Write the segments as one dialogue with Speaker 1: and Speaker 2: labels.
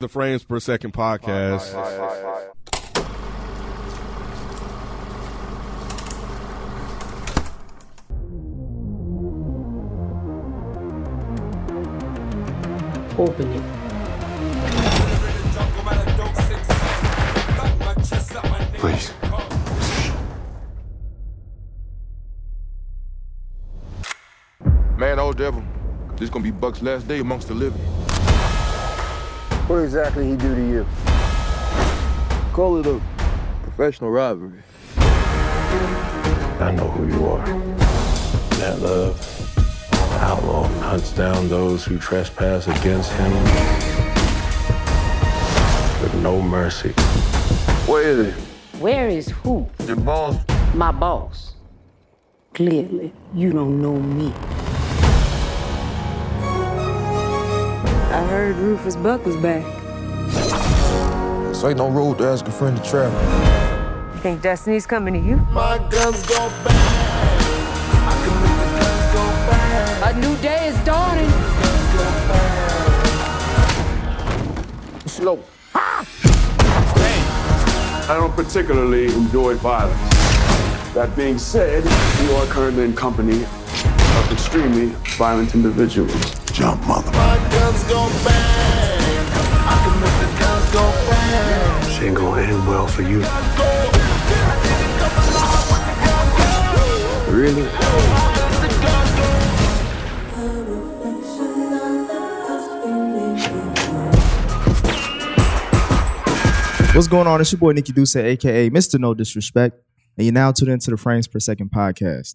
Speaker 1: The Frames Per Second podcast.
Speaker 2: Open it.
Speaker 3: Please.
Speaker 4: Man, old devil, this gonna be Buck's last day amongst the living.
Speaker 5: What exactly he do to you?
Speaker 4: Call it a professional robbery.
Speaker 3: I know who you are. That love. The outlaw hunts down those who trespass against him with no mercy.
Speaker 4: Where is it?
Speaker 2: Where is who?
Speaker 4: Your boss.
Speaker 2: My boss. Clearly, you don't know me.
Speaker 6: Heard Rufus Buck was back.
Speaker 4: This ain't no road to ask a friend to travel.
Speaker 6: You think Destiny's coming to you?
Speaker 4: My guns go bang.
Speaker 2: A new day is dawning.
Speaker 4: Slow.
Speaker 7: I don't particularly enjoy violence. That being said, you are currently in company of extremely violent individuals.
Speaker 3: Jump, mother.
Speaker 4: My guns go bang. I can make the guns go bang.
Speaker 3: This ain't gonna end well for you.
Speaker 4: Really?
Speaker 8: What's going on? It's your boy Nikki Duce, aka Mr. No Disrespect, and you're now tuned into the Frames Per Second podcast.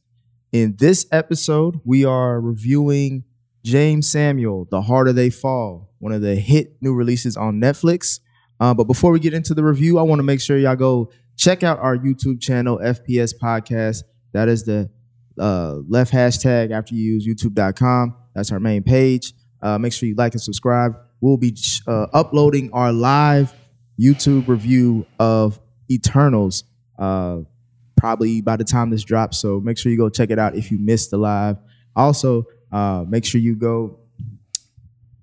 Speaker 8: In this episode, we are reviewing Jeymes Samuel, The Harder They Fall, one of the hit new releases on Netflix. Uh, but before we get into the review, I want to make sure y'all go check out our YouTube channel, FPS Podcast. That is the uh, left hashtag after you use youtube.com. That's our main page. Uh, make sure you like and subscribe. We'll be uh, uploading our live YouTube review of Eternals uh, probably by the time this drops. So make sure you go check it out if you missed the live. Also, uh, make sure you go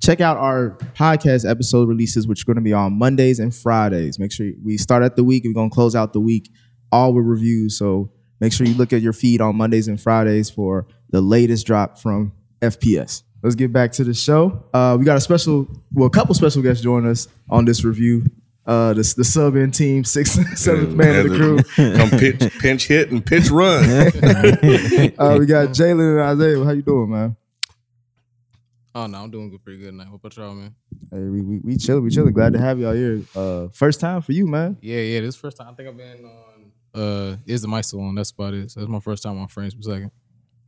Speaker 8: check out our podcast episode releases, which are going to be on Mondays and Fridays. Make sure we start at the week. And we're going to close out the week all with reviews. So make sure you look at your feed on Mondays and Fridays for the latest drop from FPS. Let's get back to the show. Uh, we got a special, well, a couple special guests joining us on this review. Uh, the, the sub in team, sixth, seventh man of the crew.
Speaker 1: Come pitch, pinch hit and pitch run.
Speaker 8: Uh, we got Jalen and Isaiah. How you doing, man?
Speaker 9: Oh no, I'm doing good, pretty good now. What about y'all, man?
Speaker 8: Hey, we we, we chilling, we chilling. Glad to have y'all here. Uh, first time for you, man.
Speaker 9: Yeah, yeah. This first time I think I've been on. Uh, is the mic still on? That's about it. So that's my first time on Frames per second.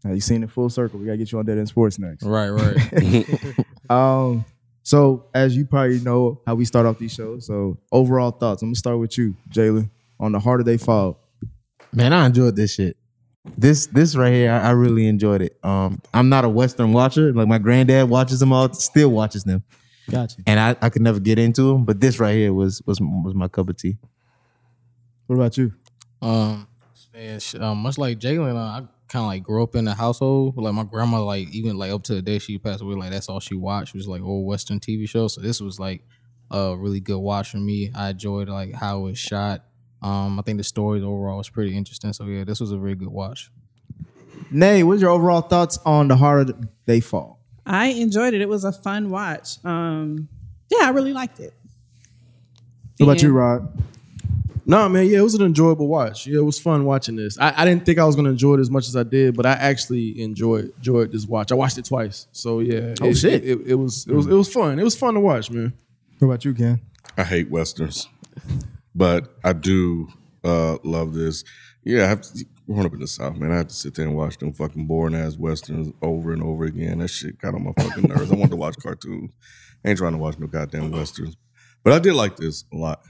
Speaker 8: Uh, you seen it full circle. We gotta get you on Dead End Sports next.
Speaker 9: Right, right.
Speaker 8: Um, so as you probably know how we start off these shows. So overall thoughts. I'm gonna start with you, Jalen, on the harder they fall.
Speaker 10: Man, I enjoyed this shit. This this right here, I, I really enjoyed it. Um, I'm not a Western watcher. Like my granddad watches them all, still watches them,
Speaker 8: Gotcha.
Speaker 10: and I, I could never get into them. But this right here was was was my cup of tea.
Speaker 8: What about you?
Speaker 9: um, man, sh- um, much like Jalen, uh, I kind of like grew up in a household. Like my grandma, like even like up to the day she passed away, like that's all she watched was like old Western TV shows. So this was like a really good watch for me. I enjoyed like how it was shot. Um, I think the story overall was pretty interesting. So yeah, this was a very good watch.
Speaker 8: Nay, what's your overall thoughts on the harder they fall?
Speaker 11: I enjoyed it. It was a fun watch. Um, yeah, I really liked it.
Speaker 8: What about you,
Speaker 11: And-
Speaker 8: Rod?
Speaker 12: Nah, man, yeah, it was an enjoyable watch. Yeah, it was fun watching this. I, I didn't think I was gonna enjoy it as much as I did, but I actually enjoyed enjoyed this watch. I watched it twice, so yeah.
Speaker 8: Oh,
Speaker 12: it,
Speaker 8: shit.
Speaker 12: It, it, it was it was it was fun. It was fun to watch, man.
Speaker 8: What about you, Ken?
Speaker 1: I hate westerns, but I do uh, love this. Yeah, I have to, growing up in the South, man, I have to sit there and watch them fucking boring ass westerns over and over again. That shit got on my fucking nerves. I want to watch cartoons. I ain't trying to watch no goddamn westerns. But I did like this a lot.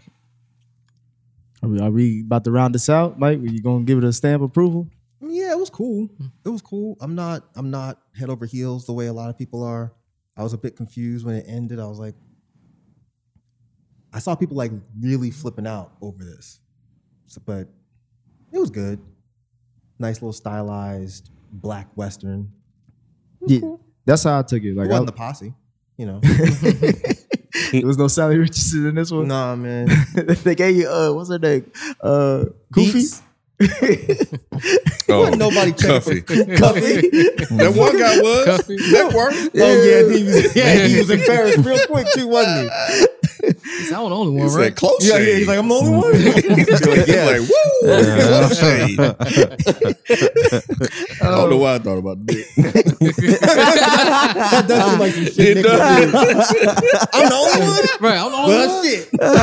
Speaker 8: Are we, are we about to round this out, Mike? Were you gonna give it a stamp approval?
Speaker 13: Yeah, it was cool. It was cool. I'm not I'm not head over heels the way a lot of people are. I was a bit confused when it ended. I was like I saw people like really flipping out over this. So, but it was good. Nice little stylized black western.
Speaker 8: Yeah, that's how I took it. Like
Speaker 13: it wasn't
Speaker 8: I-
Speaker 13: the posse, you know.
Speaker 8: there was no Salli Richardson in this one.
Speaker 13: Nah, man.
Speaker 8: they gave you uh, what's her name? Uh, Goofy.
Speaker 1: Oh,
Speaker 13: Wasn't nobody checking
Speaker 1: Cuffy.
Speaker 13: Cuffy.
Speaker 1: that one guy was
Speaker 9: Cuffy.
Speaker 1: worked.
Speaker 13: Oh yeah, he was, yeah, he was embarrassed real quick too, wasn't he?
Speaker 9: He's the only one,
Speaker 1: He
Speaker 9: right?
Speaker 1: said close
Speaker 13: Yeah,
Speaker 1: shave.
Speaker 13: yeah. He's like, I'm the only one.
Speaker 1: He's
Speaker 13: yeah.
Speaker 1: like, woo, close shave. I don't know why I thought about dick.
Speaker 13: that does seem like some shit.
Speaker 1: It
Speaker 13: Nick
Speaker 1: does.
Speaker 13: I'm the only one.
Speaker 9: Right, I'm the only
Speaker 13: Well,
Speaker 9: one.
Speaker 13: shit. All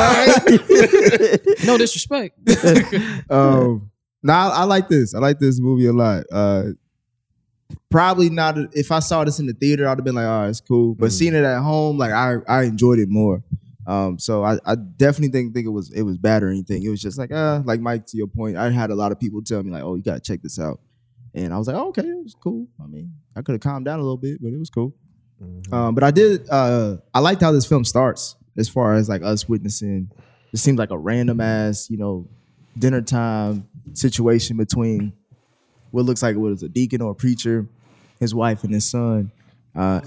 Speaker 13: right.
Speaker 9: No disrespect.
Speaker 8: um, now I, I like this. I like this movie a lot. Uh, probably not. If I saw this in the theater, I'd have been like, "Oh, it's cool." But seeing it at home, like I, I enjoyed it more. Um, so I, I definitely think think it was it was bad or anything. It was just like, uh, like Mike, to your point, I had a lot of people tell me like, "Oh, you gotta check this out," and I was like, oh, "Okay, it was cool." I mean, I could have calmed down a little bit, but it was cool. Um, but I did. Uh, I liked how this film starts, as far as like us witnessing. It seems like a random ass, you know, dinner time situation between what looks like it was a deacon or a preacher, his wife and his son. Uh,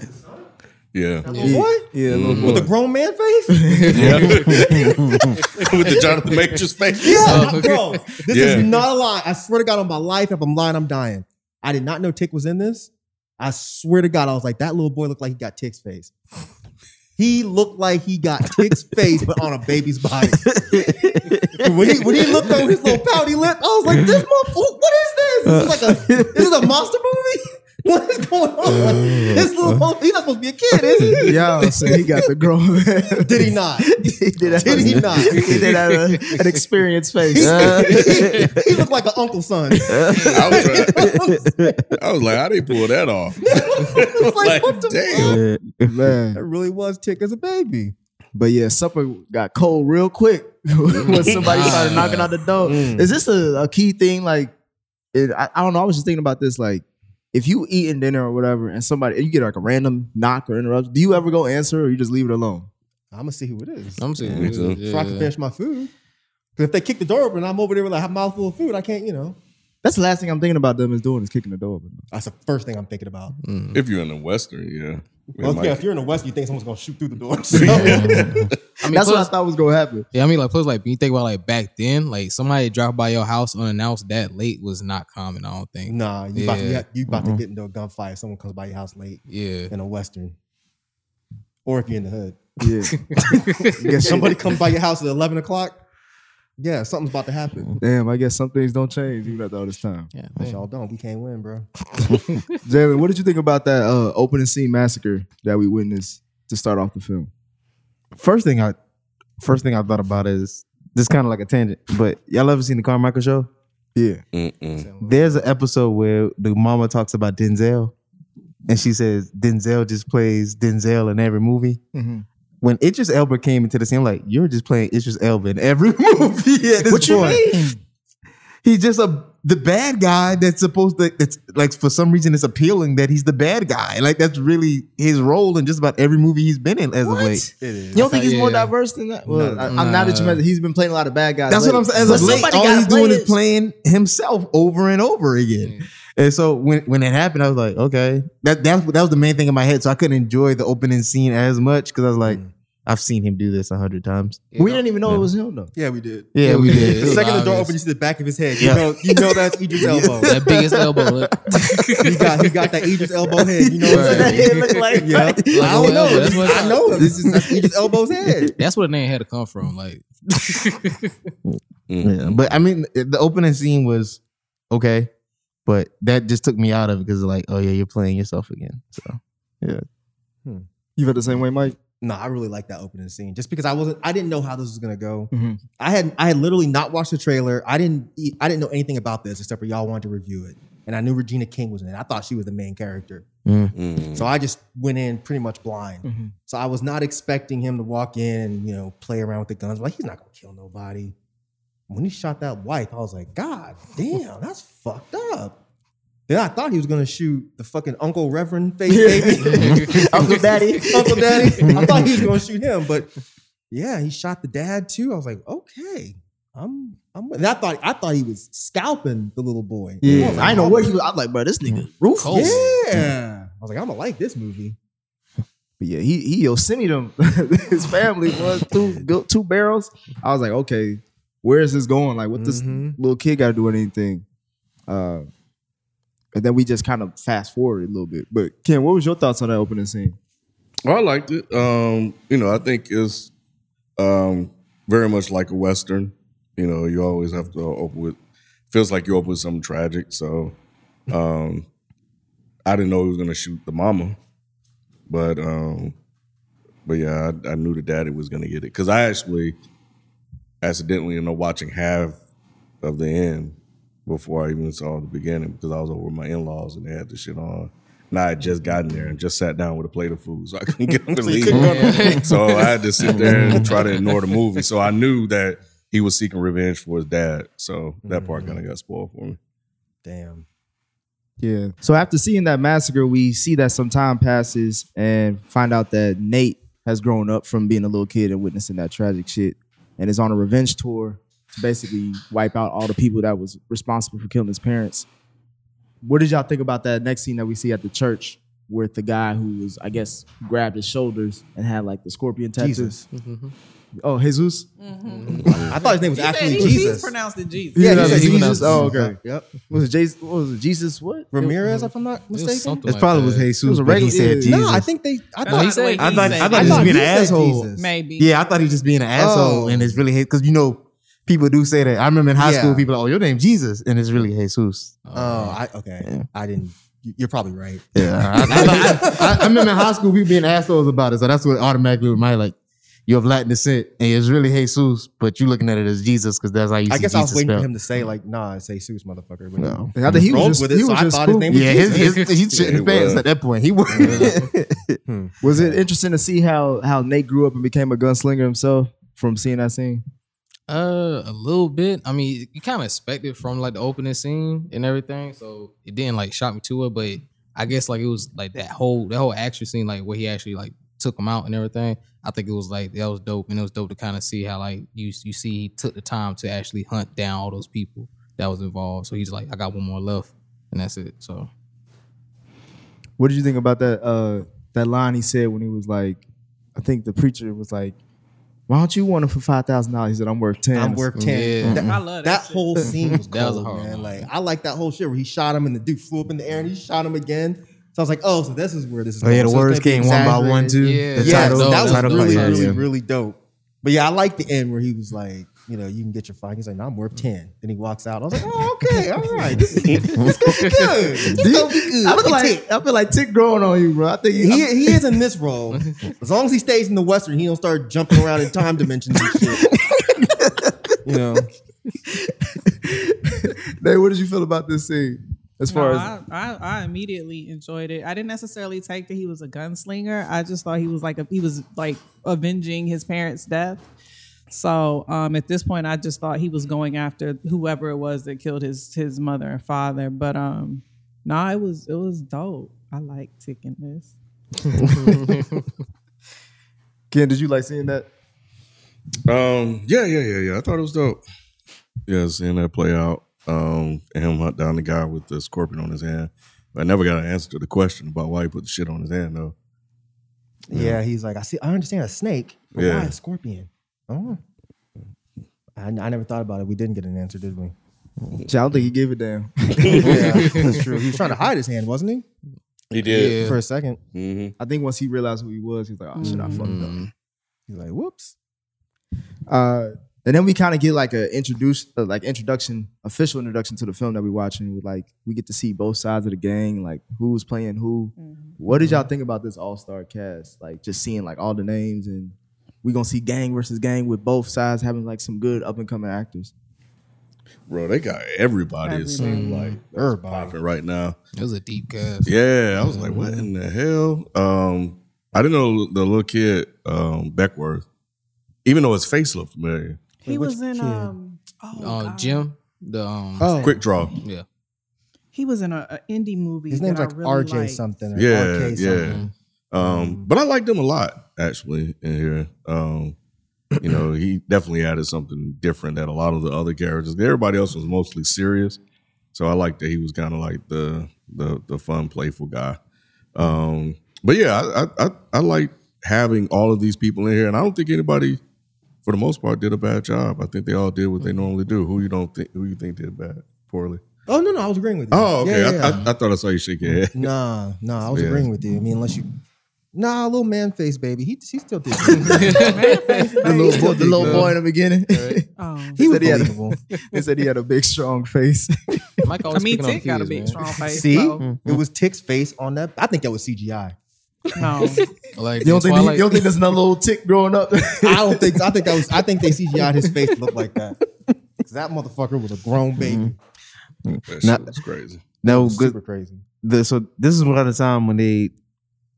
Speaker 1: Yeah.
Speaker 8: yeah,
Speaker 13: What?
Speaker 8: Yeah, a little
Speaker 13: mm-hmm.
Speaker 8: With
Speaker 13: a grown man face?
Speaker 1: Yeah. With the Jonathan Majors face.
Speaker 13: Yeah,
Speaker 9: Oh, okay.
Speaker 13: bro. This
Speaker 1: Yeah.
Speaker 13: is not a lie. I swear to God on my life, if I'm lying, I'm dying. I did not know Tick was in this. I swear to God, I was like, that little boy looked like he got Tick's face. He looked like he got Tick's face, but on a baby's body. when he when he looked on his little pouty lip, I was like, this motherfucker, what is this? This is like a this is a monster movie? What is going on? this little motherfucker, he's not supposed to be a kid, is he?
Speaker 8: Yeah, so he got the grown man.
Speaker 13: Did he not?
Speaker 8: he did, have,
Speaker 13: Did he not?
Speaker 8: He did have a, an experienced face.
Speaker 13: he, he looked like an uncle son.
Speaker 1: I was, like, I was like, how they pull that off?
Speaker 13: It's like,
Speaker 1: like,
Speaker 13: what the
Speaker 1: damn.
Speaker 8: Man.
Speaker 13: That really was Tick as a baby.
Speaker 8: But yeah, supper got cold real quick when somebody started knocking on the door. Mm. Is this a, a key thing? Like, it, I, I don't know. I was just thinking about this. Like, if you eating dinner or whatever, and somebody you get like a random knock or interruption, do you ever go answer or you just leave it alone?
Speaker 13: I'm gonna see who it is.
Speaker 9: I'm saying,
Speaker 1: Me too.
Speaker 9: yeah,
Speaker 13: so I can finish my food. Because if they kick the door open and I'm over there with like a mouthful of food, I can't, you know.
Speaker 8: That's the last thing I'm thinking about them is doing is kicking the door open.
Speaker 13: That's the first thing I'm thinking about. Mm.
Speaker 1: If you're in the Western, yeah.
Speaker 13: Well, yeah, if you're in the West, you think someone's gonna shoot through the door. So-
Speaker 9: I mean,
Speaker 8: That's what I thought was gonna happen.
Speaker 9: Yeah, I mean, like, plus, like, when you think about like back then, like somebody dropped by your house unannounced that late was not common. I don't think.
Speaker 13: nah, you about, to,
Speaker 9: Yeah.
Speaker 13: you about to mm-hmm. get into a gunfight if someone comes by your house late
Speaker 9: Yeah.
Speaker 13: in a Western. Or if you're in the hood.
Speaker 8: Yeah.
Speaker 13: Somebody comes by your house at 11 o'clock, yeah, something's about to happen.
Speaker 8: Damn, I guess some things don't change even after all this time.
Speaker 9: Yeah.
Speaker 13: But y'all don't. We can't win, bro.
Speaker 8: Jalen, what did you think about that uh, opening scene massacre that we witnessed to start off the film?
Speaker 10: First thing I first thing I thought about is this kind of like a tangent, but y'all ever seen the Carmichael show?
Speaker 8: Yeah.
Speaker 1: Mm-mm.
Speaker 10: There's an episode where the mama talks about Denzel, and she says Denzel just plays Denzel in every movie.
Speaker 8: Mm-hmm.
Speaker 10: When Idris Elba came into the scene, I'm like, you're just playing Idris Elba in every movie at this
Speaker 8: What you mean?
Speaker 10: He's just a the bad guy that's supposed to. It's like for some reason it's appealing that he's the bad guy. Like that's really his role in just about every movie he's been in as of late.
Speaker 13: It is.
Speaker 8: You don't think he's more
Speaker 9: Yeah.
Speaker 8: diverse than that? Well,
Speaker 13: No.
Speaker 8: I, am not that you mentioned he's been playing a lot of bad guys.
Speaker 10: That's what I'm saying. As
Speaker 8: But
Speaker 10: of late, all he's
Speaker 8: play
Speaker 10: doing is playing himself over and over again. Mm. And so when when it happened, I was like, okay, that that that was the main thing in my head. So I couldn't enjoy the opening scene as much because I was like, mm. I've seen him do this a hundred times.
Speaker 8: We didn't even know it was him though.
Speaker 13: Yeah, we did.
Speaker 10: Yeah, we
Speaker 9: Yeah,
Speaker 10: did.
Speaker 9: it
Speaker 13: The second the door opened, you see the back of his head. You
Speaker 10: Yeah.
Speaker 13: know, you know that's Idris Elba.
Speaker 9: That biggest elbow.
Speaker 13: He got he got that Idris Elbow head. You know what I'm
Speaker 9: Right.
Speaker 13: saying?
Speaker 8: It looked like-
Speaker 13: yeah.
Speaker 9: Like
Speaker 13: I
Speaker 9: a
Speaker 13: don't know.
Speaker 9: elbow, that's what-
Speaker 13: I know him. This is that's Idris Elbow's head.
Speaker 9: That's where the name had to come from. Like,
Speaker 10: Yeah, but I mean, the opening scene was okay, but that just took me out of it because like, oh yeah, you're playing yourself again. So yeah,
Speaker 8: You felt the same way, Mike?
Speaker 13: No, I really like that opening scene just because I wasn't I didn't know how this was gonna go.
Speaker 8: Mhm.
Speaker 13: I had I had literally not watched the trailer. I didn't I didn't know anything about this except for y'all wanted to review it. And I knew Regina King was in it. I thought she was the main character.
Speaker 1: Mm.
Speaker 13: So I just went in pretty much blind.
Speaker 8: Mhm.
Speaker 13: So I was not expecting him to walk in and, you know, play around with the guns. Like, he's not gonna kill nobody. When he shot that wife, I was like, God damn, that's fucked up. Then I thought he was gonna shoot the fucking Uncle Reverend face baby.
Speaker 8: Uncle Daddy.
Speaker 13: Uncle Daddy. I thought he was gonna shoot him, but yeah, he shot the dad too. I was like, okay. I'm I'm and I thought I thought he was scalping the little boy.
Speaker 8: Yeah, I
Speaker 13: like,
Speaker 8: didn't know
Speaker 13: oh,
Speaker 8: where he was. I'm like, bro, this nigga ruthless.
Speaker 9: Cold.
Speaker 13: Yeah. I was like, I'm gonna like this movie.
Speaker 8: But yeah, he he Yosemite them. His family was two built two barrels. I was like, okay, where is this going? Like, what this
Speaker 10: Mhm.
Speaker 8: little kid got to do with anything? Uh, and then we just kind of fast forward a little bit. But Ken, what was your thoughts on that opening scene?
Speaker 1: Well, I liked it. Um, you know, I think it's um, very much like a western. You know, you always have to open with feels like you open with something tragic. So, um, I didn't know he was gonna shoot the mama, but um, but yeah, I, I knew the daddy was gonna get it because I actually accidentally you know, watching half of the end before I even saw the beginning because I was over with my in laws and they had the shit on. And I had just gotten there and just sat down with a plate of food, so I couldn't get them to leave.
Speaker 13: couldn't go to-
Speaker 1: so I had to sit there and try to ignore the movie. So I knew that he was seeking revenge for his dad. So that part mm-hmm. kind of got spoiled for me.
Speaker 13: Damn.
Speaker 8: Yeah. So after seeing that massacre, we see that some time passes and find out that Nate has grown up from being a little kid and witnessing that tragic shit, and is on a revenge tour to basically wipe out all the people that was responsible for killing his parents. What did y'all think about that next scene that we see at the church with the guy who was, I guess, grabbed his shoulders and had like the scorpion tattoo?
Speaker 13: Jesus. Mm-hmm.
Speaker 8: Oh, Jesus. Mm-hmm.
Speaker 13: I thought his name was
Speaker 11: He said
Speaker 13: actually
Speaker 11: he- he's
Speaker 13: Jesus.
Speaker 11: pronounced it Jesus.
Speaker 8: Yeah,
Speaker 13: he
Speaker 8: he
Speaker 13: said
Speaker 8: said
Speaker 13: Jesus.
Speaker 8: Jesus. Oh, okay.
Speaker 13: Yep.
Speaker 8: Was it Jesus? What was it? Jesus? What?
Speaker 13: Ramirez, if I'm not mistaken.
Speaker 9: something
Speaker 10: It
Speaker 9: like
Speaker 10: probably was. Jesus,
Speaker 8: It was a
Speaker 10: but he said
Speaker 8: yeah.
Speaker 10: Jesus.
Speaker 13: No, I think they. I
Speaker 11: No,
Speaker 13: thought.
Speaker 11: he said
Speaker 10: I thought, I thought
Speaker 13: I
Speaker 10: he was
Speaker 13: thought
Speaker 10: being an asshole.
Speaker 13: Jesus.
Speaker 11: Maybe.
Speaker 10: Yeah, I thought he was just being an asshole,
Speaker 13: Oh.
Speaker 10: and it's really because you know people do say that. I remember in high
Speaker 13: Yeah.
Speaker 10: school, people are like, "Oh, your name Jesus," and it's really Jesus.
Speaker 13: Oh, I okay. I didn't. You're probably right.
Speaker 10: Yeah, I, I, I, I remember in high school people being assholes about it, so that's what automatically with my like. You have Latin descent, and it's really Jesus, but you're looking at it as Jesus because that's how you
Speaker 13: I
Speaker 10: see
Speaker 13: guess I was
Speaker 10: Jesus
Speaker 13: waiting for him to say like, "Nah, say Jesus, motherfucker." But
Speaker 10: No.
Speaker 8: I think he was just-
Speaker 13: with it,
Speaker 8: he
Speaker 13: so
Speaker 8: was
Speaker 13: I
Speaker 8: just
Speaker 13: thought his name was
Speaker 10: Yeah, his,
Speaker 13: Jesus.
Speaker 10: his, he shit his
Speaker 1: he
Speaker 10: pants at that point. He was. Hmm.
Speaker 8: Was it interesting to see how how Nate grew up and became a gunslinger himself from seeing that scene?
Speaker 9: Uh, a little bit. I mean, you kind of expect it from like the opening scene and everything, so it didn't like shock me to it. But I guess like it was like that whole that whole action scene, like where he actually like took him out and everything. I think it was like that was dope, and it was dope to kind of see how like you you see he took the time to actually hunt down all those people that was involved. So he's like, I got one more left, and that's it. So
Speaker 8: What did you think about that uh that line he said when he was like, I think the preacher was like, Why don't you want him for five thousand dollars? He said, I'm worth ten.
Speaker 13: I'm worth ten.
Speaker 9: Yeah.
Speaker 13: That,
Speaker 11: I mm-hmm. love that
Speaker 13: that whole scene was
Speaker 9: That was a
Speaker 13: cold,
Speaker 9: hard
Speaker 13: man. Like I like that whole shit where he shot him and the dude flew up in the air and he shot him again. So I was like, oh, so this is where this is.
Speaker 10: Oh yeah, the
Speaker 13: So
Speaker 10: words came one by one
Speaker 13: exaggerated.
Speaker 10: too.
Speaker 9: Yeah,
Speaker 10: the
Speaker 13: Yeah,
Speaker 10: title,
Speaker 13: so that was
Speaker 10: title
Speaker 13: really, really, really dope. But yeah, I like the end where he was like, you know, you can get your five. He's like, no, I'm worth mm. ten. Then he walks out. I was like, oh, okay, all right, this is, this gonna be good. This gonna be good.
Speaker 8: I feel like
Speaker 13: Tick.
Speaker 8: I feel like Tick growing on you, bro. I think
Speaker 13: He, he is in this role. As long as he stays in the Western, he don't start jumping around in time dimensions and shit. you know,
Speaker 8: Nate, what did you feel about this scene? As far
Speaker 11: No,
Speaker 8: as
Speaker 11: I, I, I immediately enjoyed it. I didn't necessarily take that he was a gunslinger. I just thought he was like a, he was like avenging his parents' death. So um, at this point, I just thought he was going after whoever it was that killed his his mother and father. But um, no, it was it was dope. I like ticking this.
Speaker 8: Ken, did you like seeing that?
Speaker 1: Um, yeah, yeah, yeah, yeah. I thought it was dope. Yeah, seeing that play out. Um, and him hunt down the guy with the scorpion on his hand. I never got an answer to the question about why he put the shit on his hand though.
Speaker 13: yeah. He's like, I see. I understand a snake, but
Speaker 1: Yeah.
Speaker 13: why a scorpion? Oh, I, I never thought about it. We didn't get an answer, did we?
Speaker 8: I don't think he gave a damn.
Speaker 13: yeah, that's true. He was trying to hide his hand, wasn't he?
Speaker 1: He did.
Speaker 9: Yeah.
Speaker 13: For a second,
Speaker 1: Mm-hmm.
Speaker 8: I think once he realized who he was, he was like, "Oh shit, I fucked up."
Speaker 13: he's like, "Whoops."
Speaker 8: Uh, and then we kind of get like a introduce, uh, like introduction, official introduction to the film that we're watching. We like we get to see both sides of the gang, like who's playing who. What did y'all think about this all star cast? Like just seeing like all the names, and we gonna see gang versus gang with both sides having like some good up and coming actors.
Speaker 1: Bro, they got everybody. It seems like that's
Speaker 13: Everybody.
Speaker 1: popping right now.
Speaker 9: it was a deep cast.
Speaker 1: Yeah, I was like, what in the hell? Um, I didn't know the little kid, um, Beckwourth, even though his face looked familiar.
Speaker 11: He
Speaker 13: Which
Speaker 11: was in
Speaker 13: kid?
Speaker 11: um oh,
Speaker 9: Uh, Jim, the um,
Speaker 13: Oh,
Speaker 1: Quick draw.
Speaker 9: yeah,
Speaker 11: He was in a, a indie movie.
Speaker 13: his name's like
Speaker 11: really
Speaker 13: RJ
Speaker 11: liked.
Speaker 13: something. Or
Speaker 1: Yeah,
Speaker 13: RK
Speaker 1: yeah.
Speaker 13: something.
Speaker 1: Um, but I liked him a lot actually in here. Um, you know, he definitely added something different that a lot of the other characters. Everybody else was mostly serious, so I liked that he was kind of like the the the fun, playful guy. Um, But yeah, I, I I like having all of these people in here, and I don't think anybody, for the most part, did a bad job. I think they all did what they normally do. Who you don't think? Who you think did bad, poorly?
Speaker 13: Oh no, no, I was agreeing with you.
Speaker 1: Oh, okay.
Speaker 13: Yeah,
Speaker 1: I,
Speaker 13: yeah, yeah.
Speaker 1: I, I thought I saw you shake your head.
Speaker 13: Nah, nah, I was
Speaker 1: Yeah.
Speaker 13: agreeing with you. I mean, unless you, nah, a little man face baby, he he still did.
Speaker 8: the little boy, the little boy in the beginning.
Speaker 11: Oh.
Speaker 13: He was
Speaker 8: said he had a, he said he had a big strong face.
Speaker 9: Mike
Speaker 11: I
Speaker 9: always
Speaker 11: mean,
Speaker 9: speaking on
Speaker 11: Tick got a big
Speaker 9: man.
Speaker 11: strong face.
Speaker 13: See,
Speaker 11: so- mm-hmm.
Speaker 13: it was Tick's face on that. I think that was CGI.
Speaker 11: No,
Speaker 9: Like
Speaker 8: You don't think
Speaker 9: Twilight-
Speaker 8: you don't think there's another little tick growing up?
Speaker 13: I don't think. I think that was. I think they CGI'd his face to look like that. 'Cause that motherfucker was a grown mm-hmm. baby.
Speaker 1: That shit
Speaker 10: Not-
Speaker 1: was crazy.
Speaker 10: No,
Speaker 13: Super
Speaker 10: good.
Speaker 13: crazy.
Speaker 10: The, so this is one of the time when they,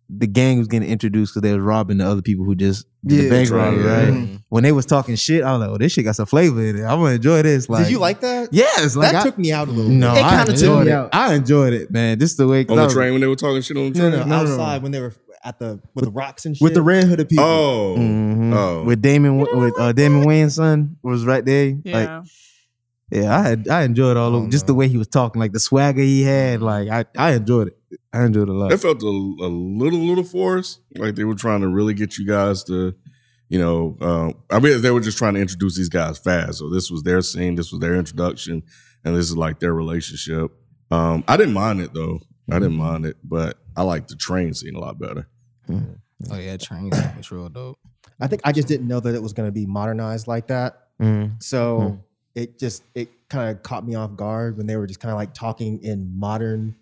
Speaker 10: the gang was getting introduced because they was robbing the other people who just did the bank
Speaker 1: right,
Speaker 10: robbery,
Speaker 1: yeah.
Speaker 10: right?
Speaker 8: Mhm.
Speaker 10: When they was talking shit, I was like, "Oh, this shit got some flavor in it. I'm gonna enjoy this." Like,
Speaker 13: Did you like that?
Speaker 10: Yes, like
Speaker 13: that
Speaker 10: I-
Speaker 13: took me out a little.
Speaker 10: No,
Speaker 13: bit.
Speaker 10: I
Speaker 8: kinda took
Speaker 10: enjoyed
Speaker 8: me
Speaker 10: it.
Speaker 8: out.
Speaker 10: I enjoyed it, man. Just the way 'cause
Speaker 1: On
Speaker 10: I
Speaker 1: the
Speaker 10: was-
Speaker 1: train when they were talking shit on the train.
Speaker 13: no,
Speaker 8: No, no, no.
Speaker 13: outside when they were at the with the rocks and shit.
Speaker 8: with the red hooded people.
Speaker 1: Oh,
Speaker 10: Mhm.
Speaker 1: oh,
Speaker 10: with Damon with uh, Damon Wayans' son was right there. Like,
Speaker 11: yeah.
Speaker 10: yeah, I had I enjoyed all of just the way he was talking, like the swagger he had. Like I I enjoyed it. I enjoyed it a lot.
Speaker 1: It felt a, a little, little forced. Like they were trying to really get you guys to, you know, uh, I mean, they were just trying to introduce these guys fast. So this was their scene, this was their introduction, and this is like their relationship. Um, I didn't mind it though. I didn't mind it, but I like the train scene a lot better.
Speaker 9: Oh yeah, train scene was real dope.
Speaker 13: I think I just didn't know that it was going to be modernized like that.
Speaker 10: Mhm.
Speaker 13: So
Speaker 10: Mm.
Speaker 13: it just it kind of caught me off guard when they were just kind of like talking in modern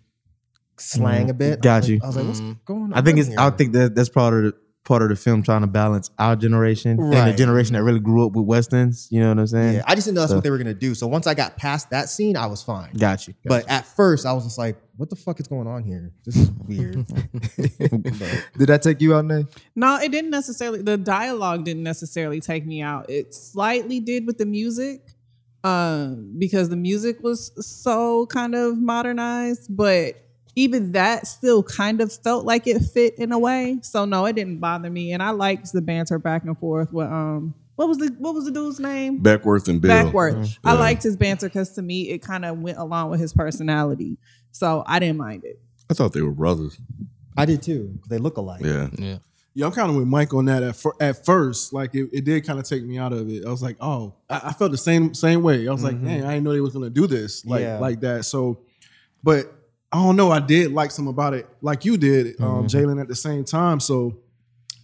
Speaker 13: slang
Speaker 10: Mhm.
Speaker 13: a bit.
Speaker 10: Got
Speaker 13: I was
Speaker 10: you.
Speaker 13: like- I was like, what's
Speaker 9: Mhm.
Speaker 13: going on?
Speaker 10: I think it's.
Speaker 13: here?
Speaker 10: I think that that's part of the part of the film trying to balance our generation and the generation that really grew up with westerns. You know what I'm saying?
Speaker 13: Yeah, I just didn't know that's
Speaker 10: So-
Speaker 13: what they were gonna do. So once I got past that scene, I was fine.
Speaker 10: Got you. Got
Speaker 13: But at first, I was just like, "What the fuck is going on here? This is weird."
Speaker 8: Did that take you out, Nate?
Speaker 11: No, it didn't necessarily. The dialogue didn't necessarily take me out. It slightly did with the music, um, because the music was so kind of modernized. But even that still kind of felt like it fit in a way. So no, it didn't bother me, and I liked the banter back and forth with um. What was the what was the dude's name?
Speaker 1: Beckwourth and Bill.
Speaker 11: Backwards. I
Speaker 1: Yeah.
Speaker 11: liked his banter because to me it kind of went along with his personality. So I didn't mind it.
Speaker 1: I thought they were brothers.
Speaker 13: I did too. They look alike.
Speaker 1: Yeah.
Speaker 9: Yeah.
Speaker 12: Yeah, I'm kind of with Mike on that at, fir- at first. Like it, it did kind of take me out of it. I was like, oh, I, I felt the same same way. I was like, dang, I didn't know they was gonna do this like
Speaker 13: Yeah.
Speaker 12: like that. So, but I don't know. I did like some about it, like you did, um, Jalen. At the same time, so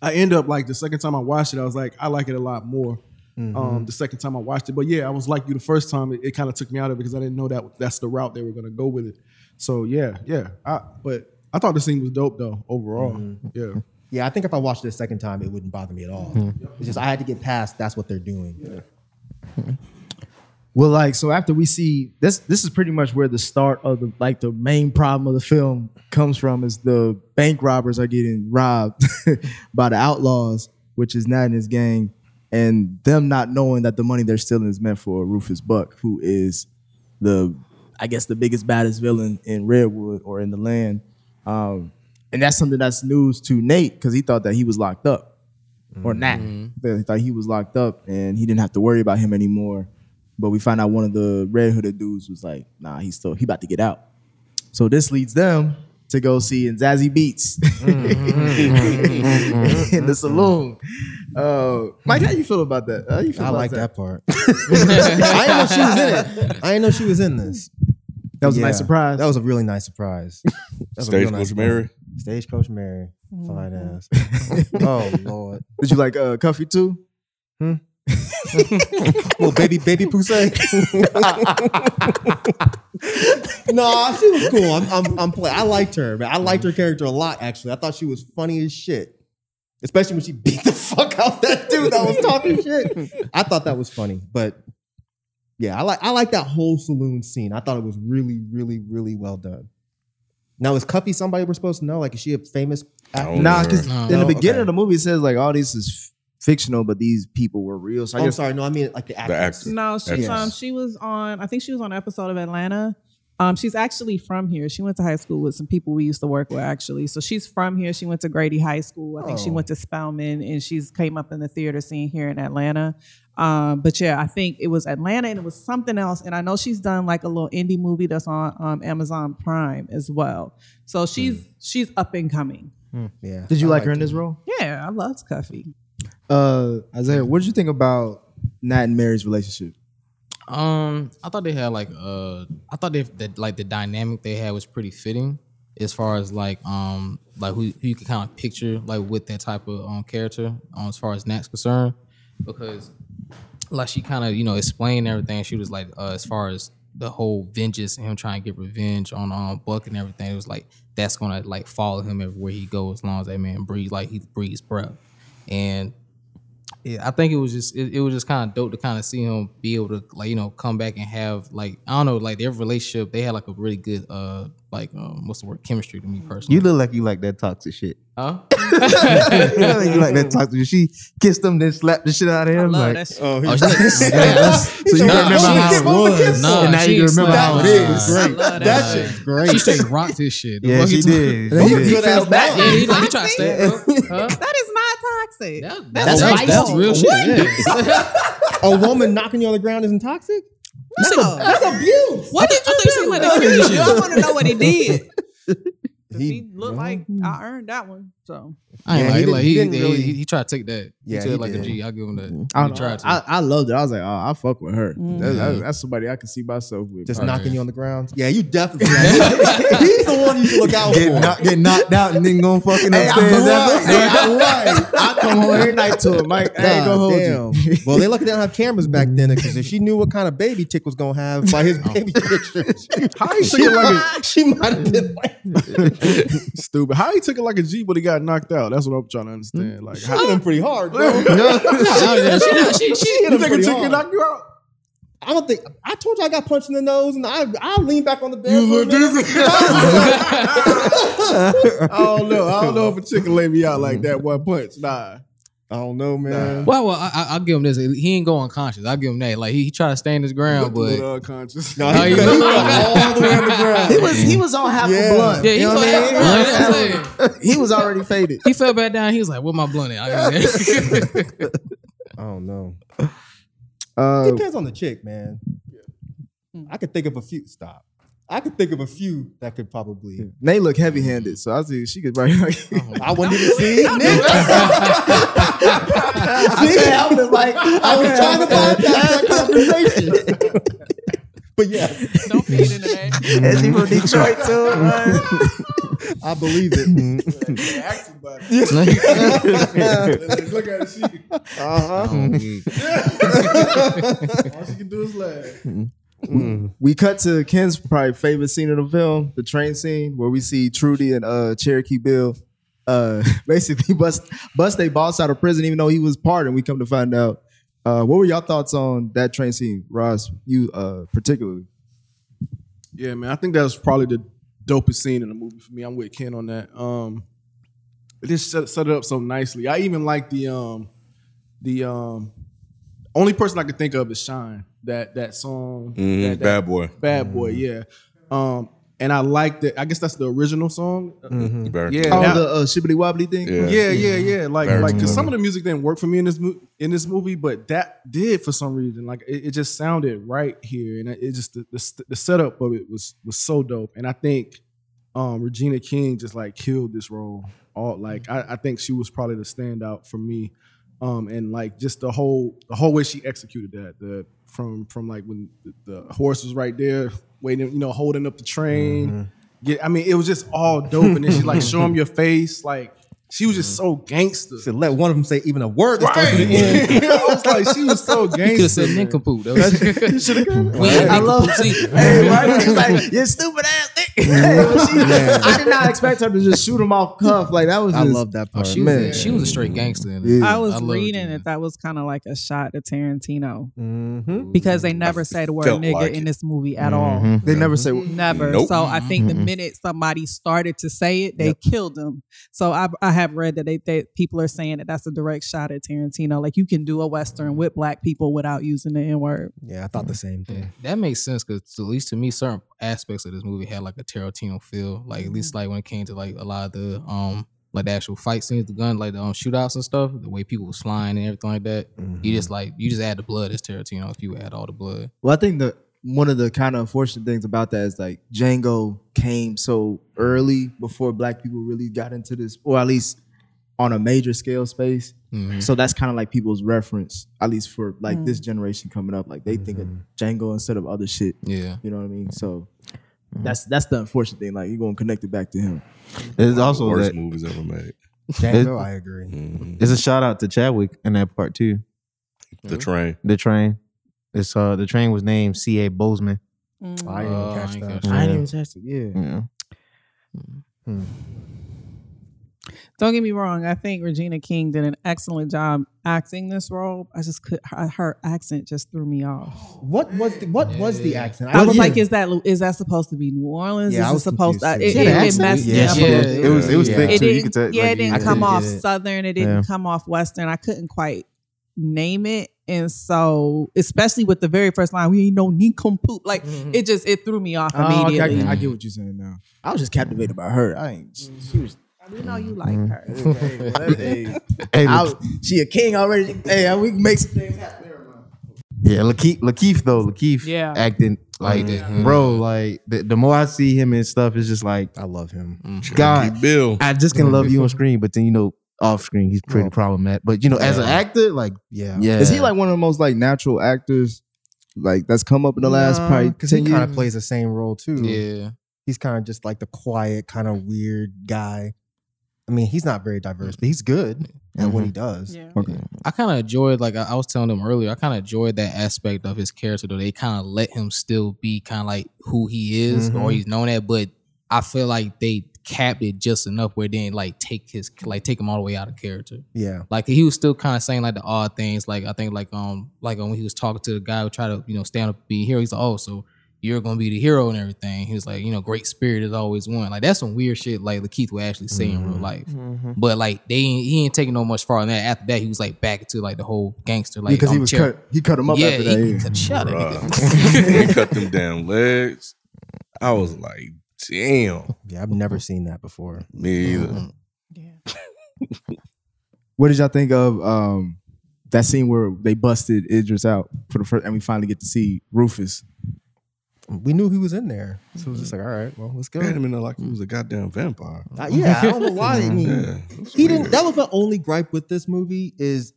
Speaker 12: I end up like the second time I watched it, I was like, I like it a lot more. Um, the second time I watched it, but yeah, I was like you the first time. It, it kind of took me out of it because I didn't know that that's the route they were gonna go with it. So yeah, yeah. I, but I thought the scene was dope though overall. Yeah.
Speaker 13: Yeah, I think if I watched it a second time, it wouldn't bother me at all. It's just I had to get past. That's what they're doing.
Speaker 8: Well, like so after we see this, this is pretty much where the start of the like the main problem of the film comes from is the bank robbers are getting robbed by the outlaws, which is Nat and his gang, and them not knowing that the money they're stealing is meant for Rufus Buck, who is the I guess the biggest baddest villain in Redwood or in the land. Um, and that's something that's news to Nate because he thought that he was locked up. Or Nat. He thought he was locked up and he didn't have to worry about him anymore. But we find out one of the red hooded dudes was like, nah, he's still he about to get out. So this leads them to go see in Zazie Beetz in the saloon. Uh, Mike, how you feel about that? How you feel
Speaker 13: I
Speaker 8: about
Speaker 13: like that part. I didn't know she was in it. I didn't know she was in this.
Speaker 8: That was a nice surprise.
Speaker 13: That was a really nice surprise. That was a
Speaker 1: Stagecoach
Speaker 13: nice
Speaker 1: Mary?
Speaker 13: surprise. Stagecoach Mary. Fine ass. oh Lord.
Speaker 8: Did you like uh, Cuffy too?
Speaker 13: Well, baby, baby Poussey. nah, she was cool. I'm, I'm, I'm play- I liked her, man. I liked her character a lot. Actually, I thought she was funny as shit. Especially when she beat the fuck out that dude that was talking shit. I thought that was funny, but yeah, I like I like that whole saloon scene. I thought it was really, really, really well done. Now, is Cuffy somebody we're supposed to know? Like, is she a famous actor?
Speaker 8: Nah, because
Speaker 9: No.
Speaker 8: in the beginning
Speaker 13: Okay.
Speaker 8: of the movie it says like all this is f- fictional, but these people were real. So I
Speaker 13: Oh, I'm
Speaker 8: guess
Speaker 13: sorry. No, I mean like the actress.
Speaker 1: actor.
Speaker 11: No, she's um she was on I think she was on an episode of Atlanta. Um she's actually from here. She went to high school with some people we used to work with actually. So she's from here. She went to Grady High School. I think she
Speaker 13: Oh.
Speaker 11: went to Spelman and she's came up in the theater scene here in Atlanta. Um but yeah, I think it was Atlanta and it was something else and I know she's done like a little indie movie that's on um, Amazon Prime as well. So she's she's up and coming.
Speaker 13: Yeah.
Speaker 8: Did you
Speaker 13: I
Speaker 8: like her in this role?
Speaker 11: Yeah, I loved Cuffy.
Speaker 8: Uh, Isaiah, what did you think about Nat and Mary's relationship?
Speaker 9: Um, I thought they had like uh, I thought they that like the dynamic they had was pretty fitting as far as like um like who, who you could kind of picture like with that type of um character um, as far as Nat's concerned because like she kind of you know explained everything. She was like uh, as far as the whole vengeance and him trying to get revenge on um Buck and everything. It was like that's gonna like follow him everywhere he goes as long as that man breathes like he breathes breath and yeah, I think it was just it, it was just kind of dope to kind of see him be able to like you know come back and have like I don't know like their relationship they had like a really good uh like um what's the word chemistry to me personally.
Speaker 10: You look like you like that toxic shit.
Speaker 9: Huh?
Speaker 10: you look like you like that toxic shit. She kissed him, then slapped the shit out of him.
Speaker 11: love
Speaker 10: like,
Speaker 11: that shit.
Speaker 10: oh,
Speaker 9: Oh,
Speaker 10: he-
Speaker 9: she like-
Speaker 10: Yeah, that's- so you
Speaker 9: Nah,
Speaker 10: remember
Speaker 9: she
Speaker 10: how
Speaker 9: ain't
Speaker 10: it was,
Speaker 9: Nah,
Speaker 10: and now
Speaker 9: she
Speaker 10: you
Speaker 9: ain't
Speaker 10: remember how it
Speaker 9: slapped.
Speaker 10: is. Great.
Speaker 11: I
Speaker 10: That
Speaker 11: that.
Speaker 10: shit's great.
Speaker 9: She straight rocked his shit. The
Speaker 10: Yeah,
Speaker 9: fuck
Speaker 10: she
Speaker 9: you
Speaker 10: did.
Speaker 9: He
Speaker 10: did.
Speaker 9: fell. Yeah, he, like, tried to
Speaker 11: Toxic?
Speaker 9: stab
Speaker 11: That is not toxic.
Speaker 9: That's, that's, that's real shit. Yeah.
Speaker 13: A woman knocking you on the ground isn't toxic? That's, a, that's abuse.
Speaker 11: What did you do?
Speaker 9: like that.
Speaker 11: I want to know what he did.
Speaker 13: He-
Speaker 11: He, looked like I earned that one. So
Speaker 9: I ain't
Speaker 10: Yeah,
Speaker 9: like,
Speaker 10: he
Speaker 9: he,
Speaker 10: didn't-
Speaker 9: he,
Speaker 10: he didn't
Speaker 9: he,
Speaker 10: really-
Speaker 9: he, he tried to take that.
Speaker 10: Yeah,
Speaker 9: he took
Speaker 10: he
Speaker 9: it like a
Speaker 10: did.
Speaker 9: G. I'll give him that.
Speaker 8: I,
Speaker 9: He
Speaker 8: don't know.
Speaker 9: tried to.
Speaker 8: I, I loved it. I was like, oh, I fuck with her.
Speaker 11: Mm.
Speaker 8: That's, that's, that's somebody I can see myself with.
Speaker 13: Just
Speaker 8: Right.
Speaker 13: knocking you on the ground. Yeah, you definitely. He's the one you should look out
Speaker 10: Get,
Speaker 13: for.
Speaker 10: knock, get knocked out and then go fucking
Speaker 8: Hey,
Speaker 10: upstairs.
Speaker 8: I'm right. Hey, I'm right. I come home every night to him. Mike, I ain't gonna hold
Speaker 13: damn.
Speaker 8: you.
Speaker 13: well, they lucky they don't have cameras back then because if she knew what kind of baby chick was gonna have by his baby pictures,
Speaker 12: How he took
Speaker 13: she,
Speaker 12: it like a
Speaker 13: she might have been like,
Speaker 12: stupid? How he took it like a G, but he got knocked out? That's what I'm trying to understand. Hmm? Like,
Speaker 13: she
Speaker 12: how,
Speaker 13: hit him pretty hard, bro.
Speaker 9: Yeah, she, she, she,
Speaker 13: hit
Speaker 12: you
Speaker 13: him
Speaker 12: think a
Speaker 13: pretty
Speaker 12: chick
Speaker 13: hard.
Speaker 12: can knock you out?
Speaker 13: I don't think I told you I got punched in the nose, and I I leaned back on the bed.
Speaker 12: You
Speaker 13: for a
Speaker 12: look
Speaker 13: minute.
Speaker 12: I don't know. I don't know if a chick can lay me out like that one punch. Nah.
Speaker 13: I don't know, man.
Speaker 9: Well, well, I, I- I'll give him this. He ain't go unconscious. I'll give him that. Like he, he tried to stand his ground,
Speaker 12: Looked
Speaker 9: but
Speaker 12: little unconscious.
Speaker 13: No, he,
Speaker 9: you
Speaker 13: he
Speaker 9: look-
Speaker 13: all the way on the ground.
Speaker 8: He was he was on half
Speaker 13: Yeah.
Speaker 8: a blunt.
Speaker 9: yeah, he,
Speaker 8: you know
Speaker 9: fell,
Speaker 8: what I mean?
Speaker 9: yeah, that's what
Speaker 8: He was already faded.
Speaker 9: he fell back down. He was like, "Where my blunt at?" I-
Speaker 13: I don't know.
Speaker 8: Uh,
Speaker 13: Depends on the chick, man. I could think of a few. Stop. I could think of a few that could probably.
Speaker 8: Nate look heavy handed, so I see she could probably.
Speaker 13: Oh, I wouldn't even see. Nick.
Speaker 8: I can't help it. Like
Speaker 13: I was trying to bypass that conversation. but yeah,
Speaker 11: don't feed into that.
Speaker 8: And she from Detroit too.
Speaker 13: Man I believe it. Mm-hmm.
Speaker 12: Acting about. Look at it.
Speaker 13: Uh-huh. Mm-hmm.
Speaker 12: all she can do is laugh. Mm-hmm.
Speaker 8: We cut to Ken's probably favorite scene of the film, the train scene, where we see Trudy and uh, Cherokee Bill uh, basically bust bust a boss out of prison, even though he was pardoned. We come to find out. Uh, what were y'all thoughts on that train scene, Ross? You uh, particularly?
Speaker 12: Yeah, man. I think that was probably the dopest scene in the movie for me. I'm with Ken on that. Um, it just set, set it up so nicely. I even like the um, the um, only person I could think of is Shyne. That that song,
Speaker 1: Mhm,
Speaker 12: that, that-
Speaker 1: Bad Boy.
Speaker 12: Bad Boy. Yeah. Um, and I like that. I guess that's the original song.
Speaker 1: Very
Speaker 12: Yeah.
Speaker 8: Oh,
Speaker 12: now-
Speaker 8: the uh, shibbity wobbly thing.
Speaker 1: Yeah.
Speaker 12: yeah, yeah, yeah. Like,
Speaker 1: Very
Speaker 12: like, cause some of the music didn't work for me in this mo- in this movie, but that did for some reason. Like, it, it just sounded right here, and it just the, the, the setup of it was was so dope. And I think um, Regina King just like killed this role. All like, I, I think she was probably the standout for me. Um, and like just the whole the whole way she executed that the from from like when the, the horse was right there waiting, you know, holding up the train. Get, I mean, it was just all dope, and then she like show him your face, like she was just so gangster.
Speaker 13: To let one of them say even a word that
Speaker 12: Right.
Speaker 13: starts with an N.
Speaker 12: I was like, she was so gangster
Speaker 9: He could have said nincompoop. That was, we
Speaker 8: I
Speaker 9: ain't
Speaker 8: love-.
Speaker 9: See,
Speaker 8: Hey, right? Like, you stupid ass she- I did not expect her to just shoot him off cuff. Like that was
Speaker 13: I love that
Speaker 9: Oh,
Speaker 13: part.
Speaker 9: she,
Speaker 8: Man.
Speaker 9: was, she was a straight gangster. In.
Speaker 8: Yeah.
Speaker 11: I was
Speaker 9: love
Speaker 11: reading
Speaker 9: Regina.
Speaker 11: that that was kind of like a shot at Tarantino
Speaker 13: Mm-hmm.
Speaker 11: because they never say the word
Speaker 1: felt
Speaker 11: nigga
Speaker 1: like
Speaker 11: in this movie at all.
Speaker 8: They never say.
Speaker 11: Never.
Speaker 1: Nope.
Speaker 11: So I think the minute somebody started to say it, they killed them. So I, I have read that they, they people are saying that that's a direct shot at Tarantino. Like you can do a western with black people without using the N word.
Speaker 13: Yeah, I thought the same
Speaker 9: Yeah,
Speaker 13: thing.
Speaker 9: that makes sense because at least to me, certain aspects of this movie had like a Tarantino feel. Like at least like when it came to like a lot of the um like the actual fight scenes, the gun, like the um, shootouts and stuff, the way people was flying and everything like that. You just like you just add the blood as Tarantino if you add all the blood.
Speaker 8: Well, I think the one of the kind of unfortunate things about that is like Django came so early before black people really got into this, or at least on a major scale space.
Speaker 9: Mhm.
Speaker 8: So that's kind of like people's reference, at least for like
Speaker 11: Mm.
Speaker 8: this generation coming up. Like they think of Django instead of other shit.
Speaker 9: Yeah.
Speaker 8: You know what I mean? So that's that's the unfortunate thing. Like you're gonna connect it back to him.
Speaker 10: There's also the
Speaker 1: worst
Speaker 10: that,
Speaker 1: movies ever made.
Speaker 13: Django, I agree.
Speaker 1: Mm-hmm.
Speaker 10: There's a shout out to Chadwick in that part too.
Speaker 1: The train.
Speaker 10: The train. It's uh the train was named C. A. Boseman.
Speaker 11: Mm.
Speaker 13: I didn't
Speaker 9: Oh,
Speaker 13: even catch that.
Speaker 8: I didn't even catch it. Yeah.
Speaker 10: Yeah.
Speaker 11: Don't get me wrong. I think Regina King did an excellent job acting this role. I just could her, her accent just threw me off.
Speaker 13: What was the what was the accent?
Speaker 11: I was
Speaker 13: yeah.
Speaker 11: like, is that is that supposed to be New Orleans?
Speaker 13: Yeah, I
Speaker 11: is it
Speaker 13: was
Speaker 11: supposed to? It, it,
Speaker 13: She had
Speaker 11: it
Speaker 13: an
Speaker 11: messed
Speaker 13: accent?
Speaker 11: me
Speaker 10: Yeah,
Speaker 11: up.
Speaker 10: she was- it was- it was
Speaker 11: It
Speaker 10: thick, too. You
Speaker 11: didn't-
Speaker 10: could tell,
Speaker 11: yeah,
Speaker 10: like,
Speaker 11: it didn't
Speaker 10: you-
Speaker 11: come off
Speaker 10: get
Speaker 11: southern. It didn't
Speaker 10: Yeah.
Speaker 11: come off western. I couldn't quite name it, and so especially with the very first line, we ain't no nincompoop. Like mm-hmm. it just it threw me off
Speaker 8: Oh, okay, I,
Speaker 11: immediately.
Speaker 8: I get what you're saying now. I was just captivated by her. I ain't. She, she was.
Speaker 11: We know you like her.
Speaker 8: Hey, whatever, hey.
Speaker 10: Hey,
Speaker 8: I she a king already. Hey, we can make some things happen.
Speaker 10: Yeah, LaKeith, LaKeith though, LaKeith
Speaker 11: Yeah.
Speaker 10: acting like
Speaker 9: Mhm.
Speaker 10: bro, like the, the more I see him and stuff, it's just like
Speaker 13: I love him.
Speaker 10: God,
Speaker 1: Keep Bill.
Speaker 10: I just can love you on screen, but then you know off screen he's pretty problematic. But you know, as an actor, like
Speaker 13: Yeah.
Speaker 10: yeah,
Speaker 8: Is he like one of the most like natural actors, like that's come up in the last probably
Speaker 13: because he kind of plays the same role too.
Speaker 9: Yeah.
Speaker 13: He's kind of just like the quiet, kind of weird guy. I mean, he's not very diverse, but he's good at what he does.
Speaker 11: Yeah.
Speaker 8: Okay.
Speaker 9: I kind of enjoyed, like I, I was telling him earlier, I kind of enjoyed that aspect of his character. Though they kind of let him still be kind of like who he is,
Speaker 13: Mhm.
Speaker 9: or he's known that. But I feel like they capped it just enough where they didn't like take his like take him all the way out of character.
Speaker 13: Yeah.
Speaker 9: Like he was still kind of saying like the odd things. Like I think like um like when he was talking to the guy who tried to you know stand up and be a hero. He's like, oh, so you're gonna be the hero and everything. He was like, you know, great spirit is always one. Like that's some weird shit. Like LaKeith would actually say in real life. But like they ain't, he ain't taking no much far on that. After that, he was like back into like the whole gangster. Like
Speaker 8: because he was
Speaker 9: chill-
Speaker 8: cut. He cut him up
Speaker 9: Yeah,
Speaker 8: after
Speaker 9: he
Speaker 8: that. yeah.
Speaker 9: cut shot at
Speaker 1: Bruh. he cut them damn legs. I was like, damn.
Speaker 13: Yeah, I've never seen that before.
Speaker 1: Me either.
Speaker 9: Mm-hmm.
Speaker 8: What did y'all think of um, that scene where they busted Idris out for the first, and we finally get to see Rufus?
Speaker 13: We knew he was in there, so it was just like, all right, well, let's go.
Speaker 1: They had him in there like he was a goddamn vampire.
Speaker 13: Uh, yeah, I don't know why. I mean,
Speaker 1: Yeah,
Speaker 13: he
Speaker 1: weird.
Speaker 13: didn't. That was my only gripe with this movie is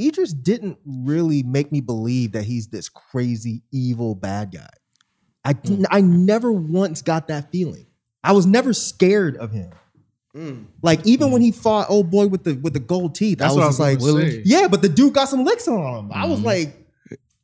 Speaker 13: Idris didn't really make me believe that he's this crazy evil bad guy. I didn't- mm. I never once got that feeling. I was never scared of him. Mm. Like even when mm. he fought old boy with the with the gold teeth,
Speaker 12: That's
Speaker 13: I
Speaker 12: what I
Speaker 13: was
Speaker 12: was
Speaker 13: just like,
Speaker 12: gonna say.
Speaker 13: yeah, but the dude got some licks on him. I was like, it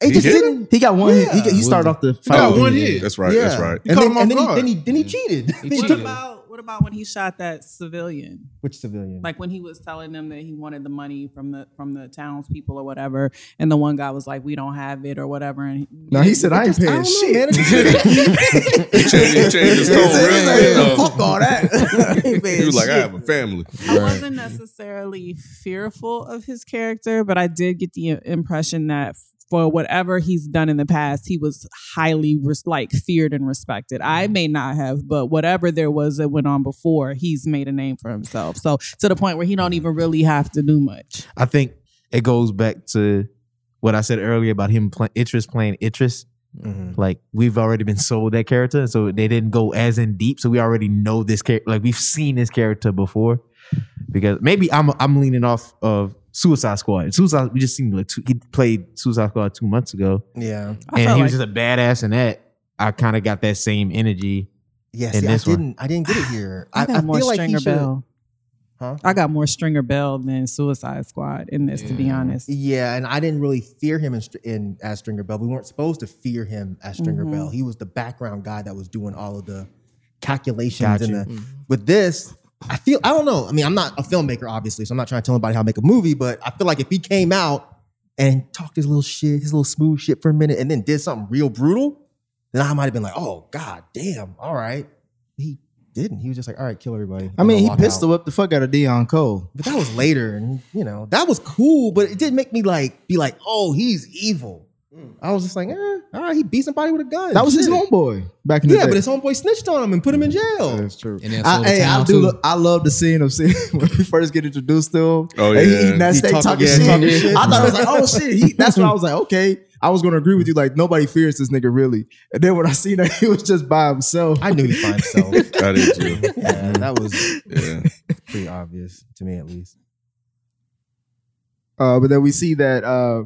Speaker 1: He
Speaker 13: just
Speaker 1: hit
Speaker 13: didn't.
Speaker 8: He got one. hit. He,
Speaker 13: Yeah.
Speaker 8: he started off the fight.
Speaker 12: got one hit.
Speaker 1: That's right. That's
Speaker 13: Yeah.
Speaker 1: right.
Speaker 13: And
Speaker 12: caught
Speaker 13: then,
Speaker 12: him
Speaker 13: and then, he,
Speaker 12: guard.
Speaker 13: then he then he cheated.
Speaker 9: He
Speaker 11: What
Speaker 9: cheated.
Speaker 11: about what about when he shot that civilian?
Speaker 13: Which civilian?
Speaker 11: Like when he was telling them that he wanted the money from the from the townspeople or whatever, and the one guy was like, "We don't have it" or whatever. And he,
Speaker 8: No, he said I ain't paying
Speaker 13: I don't know,
Speaker 8: shit.
Speaker 1: He changed, he changed his tone. Really,
Speaker 8: Like,
Speaker 1: uh,
Speaker 8: Fuck all that.
Speaker 1: he was like, I have a family.
Speaker 11: I wasn't necessarily fearful of his character, but I did get the impression that for whatever he's done in the past, he was highly res- like feared and respected. I mm-hmm. may not have, but whatever there was that went on before, he's made a name for himself. So to the point where he don't even really have to do much.
Speaker 10: I think it goes back to what I said earlier about him playing Idris playing Idris. Like we've already been sold that character, so they didn't go as in deep. So we already know this character. Like we've seen this character before. Because maybe I'm I'm leaning off of Suicide Squad. Suicide we just seen like two, he played Suicide Squad two months ago,
Speaker 13: yeah.
Speaker 11: I
Speaker 10: and
Speaker 11: felt
Speaker 10: he was
Speaker 11: like-
Speaker 10: just a badass in that. I kind of got that same energy.
Speaker 13: Yeah,
Speaker 10: in
Speaker 13: I
Speaker 10: one.
Speaker 13: didn't. I didn't get it here.
Speaker 11: I
Speaker 13: I,
Speaker 11: got
Speaker 13: I
Speaker 11: more
Speaker 13: feel like
Speaker 11: Stringer
Speaker 13: he.
Speaker 11: Bell.
Speaker 13: Huh?
Speaker 11: I got more Stringer Bell than Suicide Squad in this, to be honest.
Speaker 13: Yeah, and I didn't really fear him in, Str- in as Stringer Bell. We weren't supposed to fear him as Stringer
Speaker 11: Mhm.
Speaker 13: Bell. He was the background guy that was doing all of the calculations.
Speaker 10: Got
Speaker 13: And
Speaker 10: you.
Speaker 13: the, with this, I feel I don't know. I mean, I'm not a filmmaker, obviously, so I'm not trying to tell anybody how to make a movie. But I feel like if he came out and talked his little shit, his little smooth shit for a minute, and then did something real brutal, then I might have been like, "Oh God, damn, all right." He didn't. He was just like, "All right, kill everybody."
Speaker 8: I mean, he pistol whipped the fuck out of Deon Cole.
Speaker 13: But that was later, and you know that was cool. But it didn't make me like be like, "Oh, he's evil." I was just like, eh, "All right, he beat somebody with a gun."
Speaker 8: That was his
Speaker 13: Shit.
Speaker 8: homeboy back in the day.
Speaker 13: Yeah,
Speaker 8: day.
Speaker 13: but his homeboy snitched on him and put him in jail.
Speaker 8: That's true.
Speaker 9: And then
Speaker 8: I,
Speaker 9: sold the
Speaker 8: hey, I
Speaker 9: town
Speaker 8: do.
Speaker 9: too.
Speaker 8: lo- I love the scene of seeing when we first get introduced to him.
Speaker 1: Oh,
Speaker 8: and he
Speaker 1: yeah.
Speaker 8: eating that
Speaker 13: He
Speaker 8: steak
Speaker 13: talking-
Speaker 8: talking,
Speaker 13: yeah,
Speaker 8: shit.
Speaker 13: talking shit.
Speaker 8: I thought it was like, oh shit. He, that's why I was like, okay. I was gonna agree with you. Like nobody fears this nigga really. And then when I seen that he was just by himself,
Speaker 13: I knew he'd by himself.
Speaker 1: I did too.
Speaker 13: yeah, that was
Speaker 1: Yeah.
Speaker 13: pretty obvious to me at least.
Speaker 8: Uh, but then we see that uh,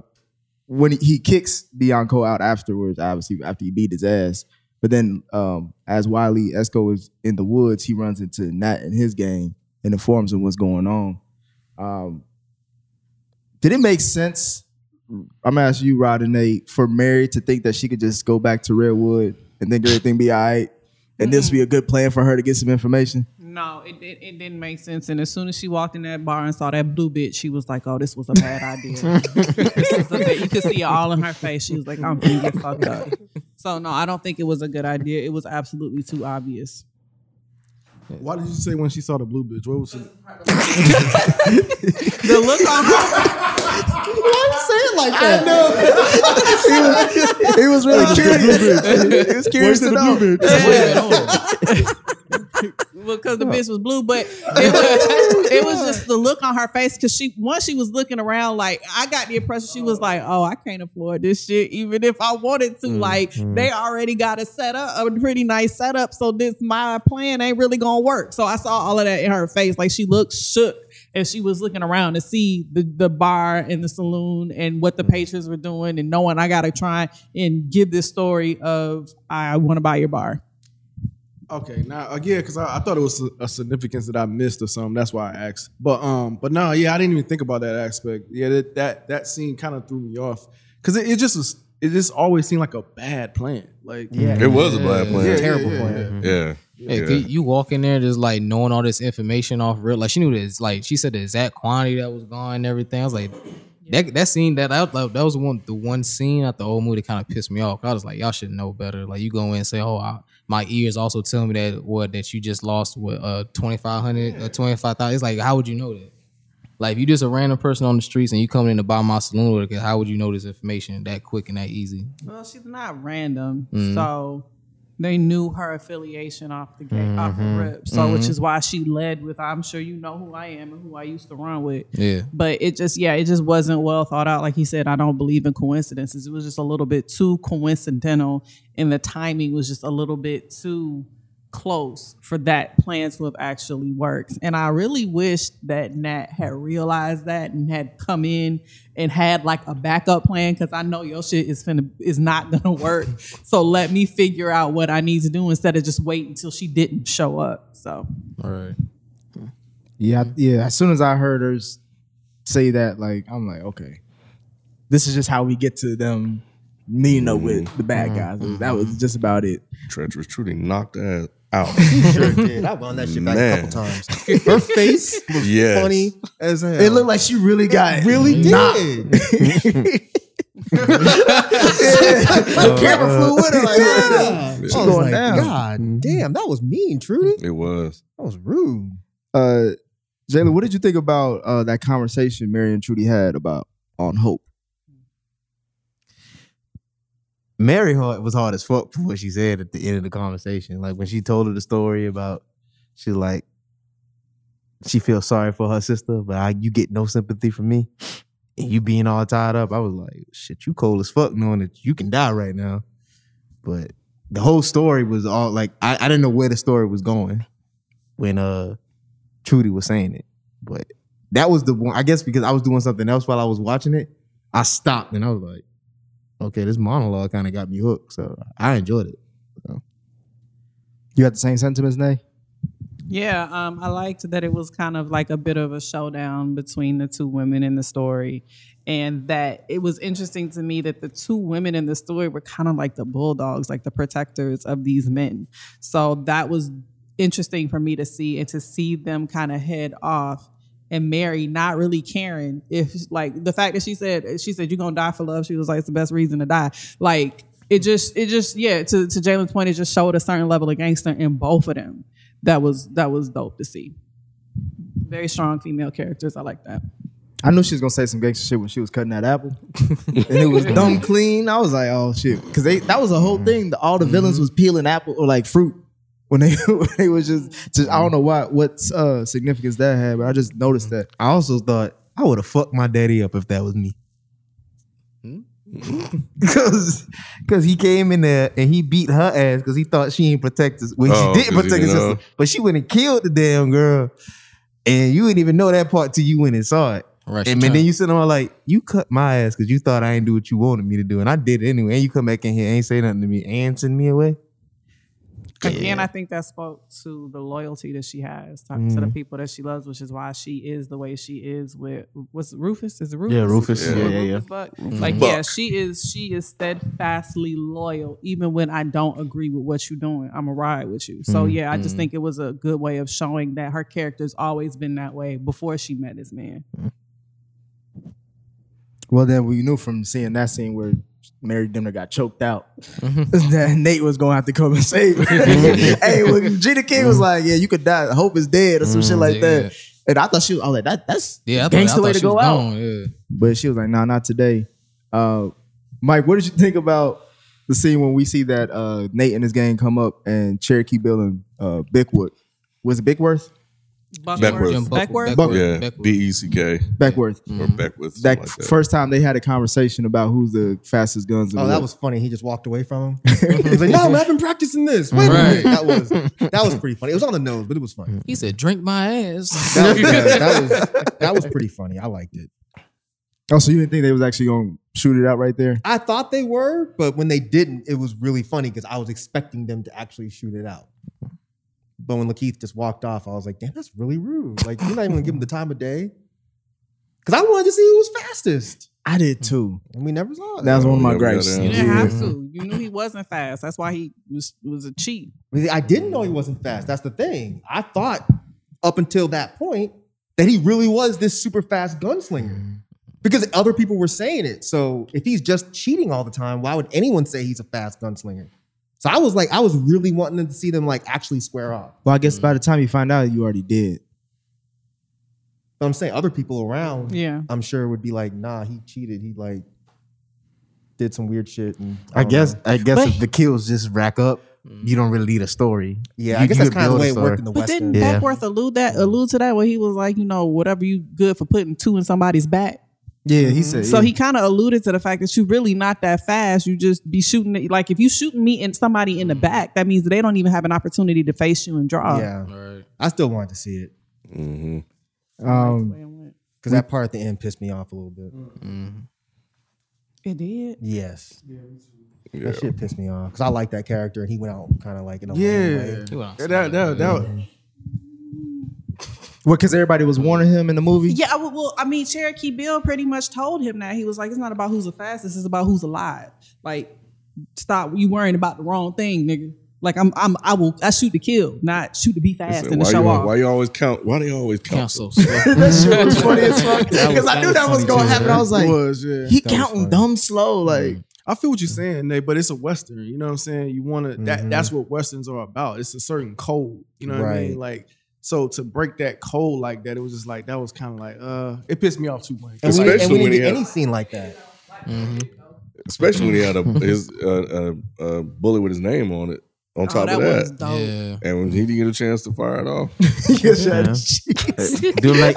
Speaker 8: when he, he kicks Bianco out afterwards, obviously after he beat his ass. But then um, as Wiley Escoe is in the woods, he runs into Nat and his gang and informs him what's going on. Um, did it make sense? I'm gonna you, Rod and Nate, for Mary to think that she could just go back to Redwood and think everything be all right, and this be a good plan for her to get some information.
Speaker 11: No, it, it it didn't make sense. And as soon as she walked in that bar and saw that blue bitch, she was like, "Oh, this was a bad idea." This was a you could see it all in her face. She was like, "I'm gonna get fucked up." So no, I don't think it was a good idea. It was absolutely too obvious.
Speaker 12: Why did you say when she saw the blue bitch? What was it?
Speaker 11: The look on her.
Speaker 13: Why you say it like
Speaker 8: I
Speaker 13: that?
Speaker 8: know. he was really curious. he was curious to know.
Speaker 11: Because the bitch was blue, but it was, it was just the look on her face because she once she was looking around, like I got the impression she was like, "Oh, I can't afford this shit, even if I wanted to." Mm-hmm. Like they already got a setup, a pretty nice setup, so this my plan ain't really gonna work. So I saw all of that in her face, like she looked shook as she was looking around to see the the bar and the saloon and what the patrons were doing, and knowing I gotta try and give this story of I want to buy your bar.
Speaker 12: Okay, now again, because I, I thought it was a, a significance that I missed or something. That's why I asked. But um, but no, yeah, I didn't even think about that aspect. Yeah, that that, that scene kind of threw me off because it, it just was. It just always seemed like a bad plan. Like
Speaker 1: It was a bad plan.
Speaker 12: Yeah, yeah,
Speaker 13: Terrible
Speaker 12: yeah,
Speaker 13: plan.
Speaker 1: Yeah.
Speaker 9: Yeah,
Speaker 1: Yeah.
Speaker 9: 'cause you walk in there just like knowing all this information off real. Like she knew this. Like she said the exact quantity that was gone and everything. I was like, that that scene that that, that was one the one scene at the old movie that kind of pissed me off. I was like, y'all should know better. Like you go in and say, oh, I, my ears also tell me that what that you just lost what uh twenty five hundred or twenty five thousand. It's like how would you know that? Like if you just a random person on the streets and you coming in to buy my saloon, how would you know this information that quick and that easy?
Speaker 11: Well, she's not random,
Speaker 9: Mhm.
Speaker 11: so they knew her affiliation off the gate, off the
Speaker 9: Mhm.
Speaker 11: rip. So, which
Speaker 9: Mhm.
Speaker 11: is why she led with, "I'm sure you know who I am and who I used to run with."
Speaker 9: Yeah.
Speaker 11: But it just, yeah, it just wasn't well thought out. Like he said, I don't believe in coincidences. It was just a little bit too coincidental, and the timing was just a little bit too close for that plan to have actually worked. And I really wish that Nat had realized that and had come in and had like a backup plan because I know your shit is finna is not gonna work. so let me figure out what I need to do instead of just wait until she didn't show up. So
Speaker 9: All right.
Speaker 8: Yeah, mm-hmm. yeah. As soon as I heard her say that, like, I'm like, okay, this is just how we get to them meeting up with mm-hmm. the bad guys. Mm-hmm. That was just about it.
Speaker 1: Treacherous Trudy knocked that out.
Speaker 13: She sure did. I wound that shit back a couple times. Her face was
Speaker 1: Yes.
Speaker 13: funny as hell.
Speaker 8: It looked like she really got
Speaker 13: really
Speaker 8: knocked.
Speaker 13: did.
Speaker 8: The camera flew with her. Like,
Speaker 13: Yeah.
Speaker 8: She
Speaker 13: I
Speaker 8: going
Speaker 13: like,
Speaker 8: down.
Speaker 13: God damn, that was mean, Trudy.
Speaker 1: It was.
Speaker 13: That was rude.
Speaker 8: Uh, Jayla, what did you think about uh, that conversation Mary and Trudy had about on Hope?
Speaker 10: Mary hard, was hard as fuck for what she said at the end of the conversation. Like when she told her the story about, she like, she feels sorry for her sister, but I, you get no sympathy from me, and you being all tied up. I was like, shit, you cold as fuck, knowing that you can die right now. But the whole story was all like, I, I didn't know where the story was going when uh Trudy was saying it, but that was the one. I guess because I was doing something else while I was watching it, I stopped and I was like okay, this monologue kind of got me hooked. So I enjoyed it.
Speaker 8: You got the same sentiments, Nay?
Speaker 11: Yeah, um, I liked that it was kind of like a bit of a showdown between the two women in the story. And that it was interesting to me that the two women in the story were kind of like the bulldogs, like the protectors of these men. So that was interesting for me to see and to see them kind of head off and Mary not really caring if like the fact that she said she said you're gonna die for love. She was like it's the best reason to die. Like it just it just yeah to to Jaylen's point it just showed a certain level of gangster in both of them. That was that was dope to see. Very strong female characters. I like that.
Speaker 8: I knew she was gonna say some gangster shit when she was cutting that apple, and it was dumb clean. I was like, oh shit, because they that was a whole thing. The, all the villains mm-hmm. was peeling apple or like fruit when they when they was just, just I don't mm. know what what uh, significance that had, but I just noticed mm. that.
Speaker 10: I also thought I would have fucked my daddy up if that was me. Hmm? Because because he came in there and he beat her ass because he thought she ain't protect us. Well,
Speaker 1: Oh,
Speaker 10: she didn't
Speaker 1: 'cause he
Speaker 10: protect his
Speaker 1: didn't
Speaker 10: sister, but she went and killed the damn girl. And you didn't even know that part till you went and saw it.
Speaker 9: Right, she
Speaker 10: and then
Speaker 9: trying-
Speaker 10: you sit on like, you cut my ass because you thought I ain't do what you wanted me to do. And I did it anyway. And you come back in here, ain't say nothing to me, and send me away.
Speaker 11: Again, I think that spoke to the loyalty that she has to, to the
Speaker 10: Mhm.
Speaker 11: people that she loves, which is why she is the way she is with what's Rufus? Is it Rufus?
Speaker 10: Yeah, Rufus.
Speaker 11: Is it
Speaker 10: Yeah, yeah, yeah.
Speaker 11: Rufus Buck?
Speaker 10: Rufus
Speaker 11: Like,
Speaker 10: Buck.
Speaker 11: yeah, she is. She is steadfastly loyal, even when I don't agree with what you're doing. I'm a ride with you. So
Speaker 10: Mhm.
Speaker 11: yeah, I just think it was a good way of showing that her character's always been that way before she met this man.
Speaker 8: Well, then we knew from seeing that scene where Mary Dimner got choked out that Nate was gonna have to come and save her. hey, when Gina King was like, "Yeah, you could die. Hope is dead" or some shit like that, and I thought she was, I was like, "That that's
Speaker 9: Yeah,
Speaker 8: gangster way to go out."
Speaker 9: gone, yeah.
Speaker 8: But she was like, "Nah, not today." Uh, Mike, what did you think about the scene when we see that uh, Nate and his gang come up and Cherokee Bill and uh, Bickwood was it Bickworth?
Speaker 1: Beckwourth.
Speaker 11: Beckwourth?
Speaker 1: Yeah, B E C K.
Speaker 8: Beckwourth
Speaker 1: Or mm-hmm. Beckwith. something
Speaker 8: That,
Speaker 1: like that.
Speaker 8: first time they had a conversation about who's the fastest guns.
Speaker 13: Oh, that
Speaker 8: world.
Speaker 13: was funny. He just walked away from him. He's like, "No, man, I've been practicing this." Wait a minute. That was that was pretty funny. It was on the nose, but it was funny.
Speaker 9: He said, "Drink my ass."
Speaker 13: That was, that was that was pretty funny. I liked it.
Speaker 8: Oh, so you didn't think they was actually gonna shoot it out right there?
Speaker 13: I thought they were, but when they didn't, it was really funny because I was expecting them to actually shoot it out. But when LaKeith just walked off, I was like, "Damn, that's really rude. Like, you're not even gonna give him the time of day." Because I wanted to see who was fastest,
Speaker 8: I did too.
Speaker 13: and we never saw it.
Speaker 8: That was one of my
Speaker 1: Yeah,
Speaker 8: gripes.
Speaker 11: You didn't have to. You knew he wasn't fast. That's why he was was a cheat.
Speaker 13: I didn't know he wasn't fast. That's the thing. I thought up until that point that he really was this super fast gunslinger because other people were saying it. So if he's just cheating all the time, why would anyone say he's a fast gunslinger? So I was like, I was really wanting to see them like actually square off.
Speaker 8: Well, I guess mm-hmm. by the time you find out, you already did.
Speaker 13: But I'm saying other people around,
Speaker 11: Yeah.
Speaker 13: I'm sure would be like, nah, he cheated. He like did some weird shit. And
Speaker 10: I
Speaker 13: don't
Speaker 10: guess
Speaker 13: know.
Speaker 10: I guess
Speaker 11: But-
Speaker 10: if the kills just rack up, you mm. don't really need a story.
Speaker 13: Yeah,
Speaker 10: You-
Speaker 13: I guess that's kind of the way it
Speaker 10: story.
Speaker 13: worked in the
Speaker 11: But
Speaker 13: Western.
Speaker 11: didn't
Speaker 10: Yeah.
Speaker 11: Beckwourth allude that allude to that where he was like, you know, whatever you good for putting two in somebody's back.
Speaker 8: Yeah, he said.
Speaker 11: So
Speaker 8: yeah.
Speaker 11: he kind of alluded to the fact that you're really not that fast. You just be shooting it. Like if you shooting me and somebody in the back, that means they don't even have an opportunity to face you and draw.
Speaker 13: yeah, I still wanted to see it
Speaker 1: Mm-hmm.
Speaker 8: Um,
Speaker 13: because that part at the end pissed me off a little bit.
Speaker 11: It did.
Speaker 13: Yes.
Speaker 1: Yeah.
Speaker 13: That shit pissed me off because I like that character and he went out kind of like in a lame
Speaker 12: Yeah,
Speaker 13: way.
Speaker 9: He went
Speaker 12: that that that, that
Speaker 8: what? Because everybody was warning him in the movie.
Speaker 11: Yeah, well, well, I mean, Cherokee Bill pretty much told him that he was like, it's not about who's the fastest, it's about who's alive. Like, stop you worrying about the wrong thing, nigga. Like I'm, I'm, I will, I shoot to kill, not shoot to be
Speaker 1: He
Speaker 11: fast
Speaker 1: said,
Speaker 11: and to
Speaker 1: why,
Speaker 11: show
Speaker 1: you,
Speaker 11: off.
Speaker 1: why you always count? Why do you always count?
Speaker 9: Count so
Speaker 1: so
Speaker 9: slow.
Speaker 8: that shit was funny as fuck.
Speaker 13: That
Speaker 8: Because I knew
Speaker 13: that
Speaker 8: that
Speaker 13: was
Speaker 8: was gonna
Speaker 13: too,
Speaker 8: happen.
Speaker 13: man.
Speaker 8: I was like,
Speaker 12: was yeah.
Speaker 8: he
Speaker 13: That
Speaker 8: counting
Speaker 13: funny.
Speaker 8: dumb slow. Like,
Speaker 12: I feel what you're saying, Nate, but it's a western. You know what I'm saying? You want to that
Speaker 13: Mhm.
Speaker 12: that's what westerns are about. It's a certain code. You know what I mean? Like so to break that code like that, it was just like that was kind of like uh, it pissed me off too much.
Speaker 13: And we, and
Speaker 1: Especially
Speaker 13: we
Speaker 1: when
Speaker 13: didn't
Speaker 1: he
Speaker 13: get
Speaker 1: had-
Speaker 13: any scene like that.
Speaker 1: Especially when he had a his uh, uh, uh, bullet with his name on it. On
Speaker 11: oh,
Speaker 1: top
Speaker 11: that
Speaker 1: of
Speaker 11: was
Speaker 1: that,
Speaker 11: dope.
Speaker 9: Yeah.
Speaker 1: and when he didn't get a chance to fire it off,
Speaker 8: yes,
Speaker 10: Yeah. do him like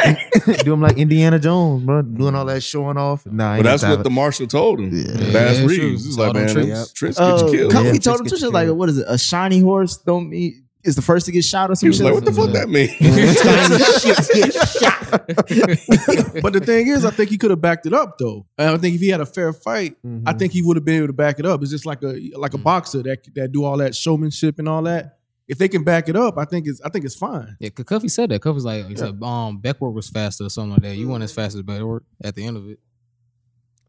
Speaker 10: do him like Indiana Jones, bro, doing all that showing off. Nah,
Speaker 1: but that's what the marshal told him.
Speaker 10: Yeah.
Speaker 1: Bass
Speaker 9: Yeah,
Speaker 1: Reeves.
Speaker 9: true.
Speaker 1: He's like, man,
Speaker 9: tricks.
Speaker 1: tricks, tricks
Speaker 8: uh,
Speaker 1: get you killed.
Speaker 8: Cuffee
Speaker 13: Yeah,
Speaker 8: told him
Speaker 13: just
Speaker 8: too.
Speaker 13: get
Speaker 8: She was
Speaker 13: you
Speaker 8: like, what is it? A shiny horse don't mean is the first to get shot or
Speaker 1: He
Speaker 8: something.
Speaker 1: was like, what the fuck that mean?
Speaker 12: but the thing is, I think he could have backed it up though. And I think if he had a fair fight,
Speaker 13: Mm-hmm.
Speaker 12: I think he would have been able to back it up. It's just like a like a boxer that that do all that showmanship and all that. If they can back it up, I think it's I think it's fine.
Speaker 9: Yeah, cause Cuffee said that. Cuffee's like, he said, um, Beckwourth was faster or something like that. You weren't as fast as Beckwourth at the end of it.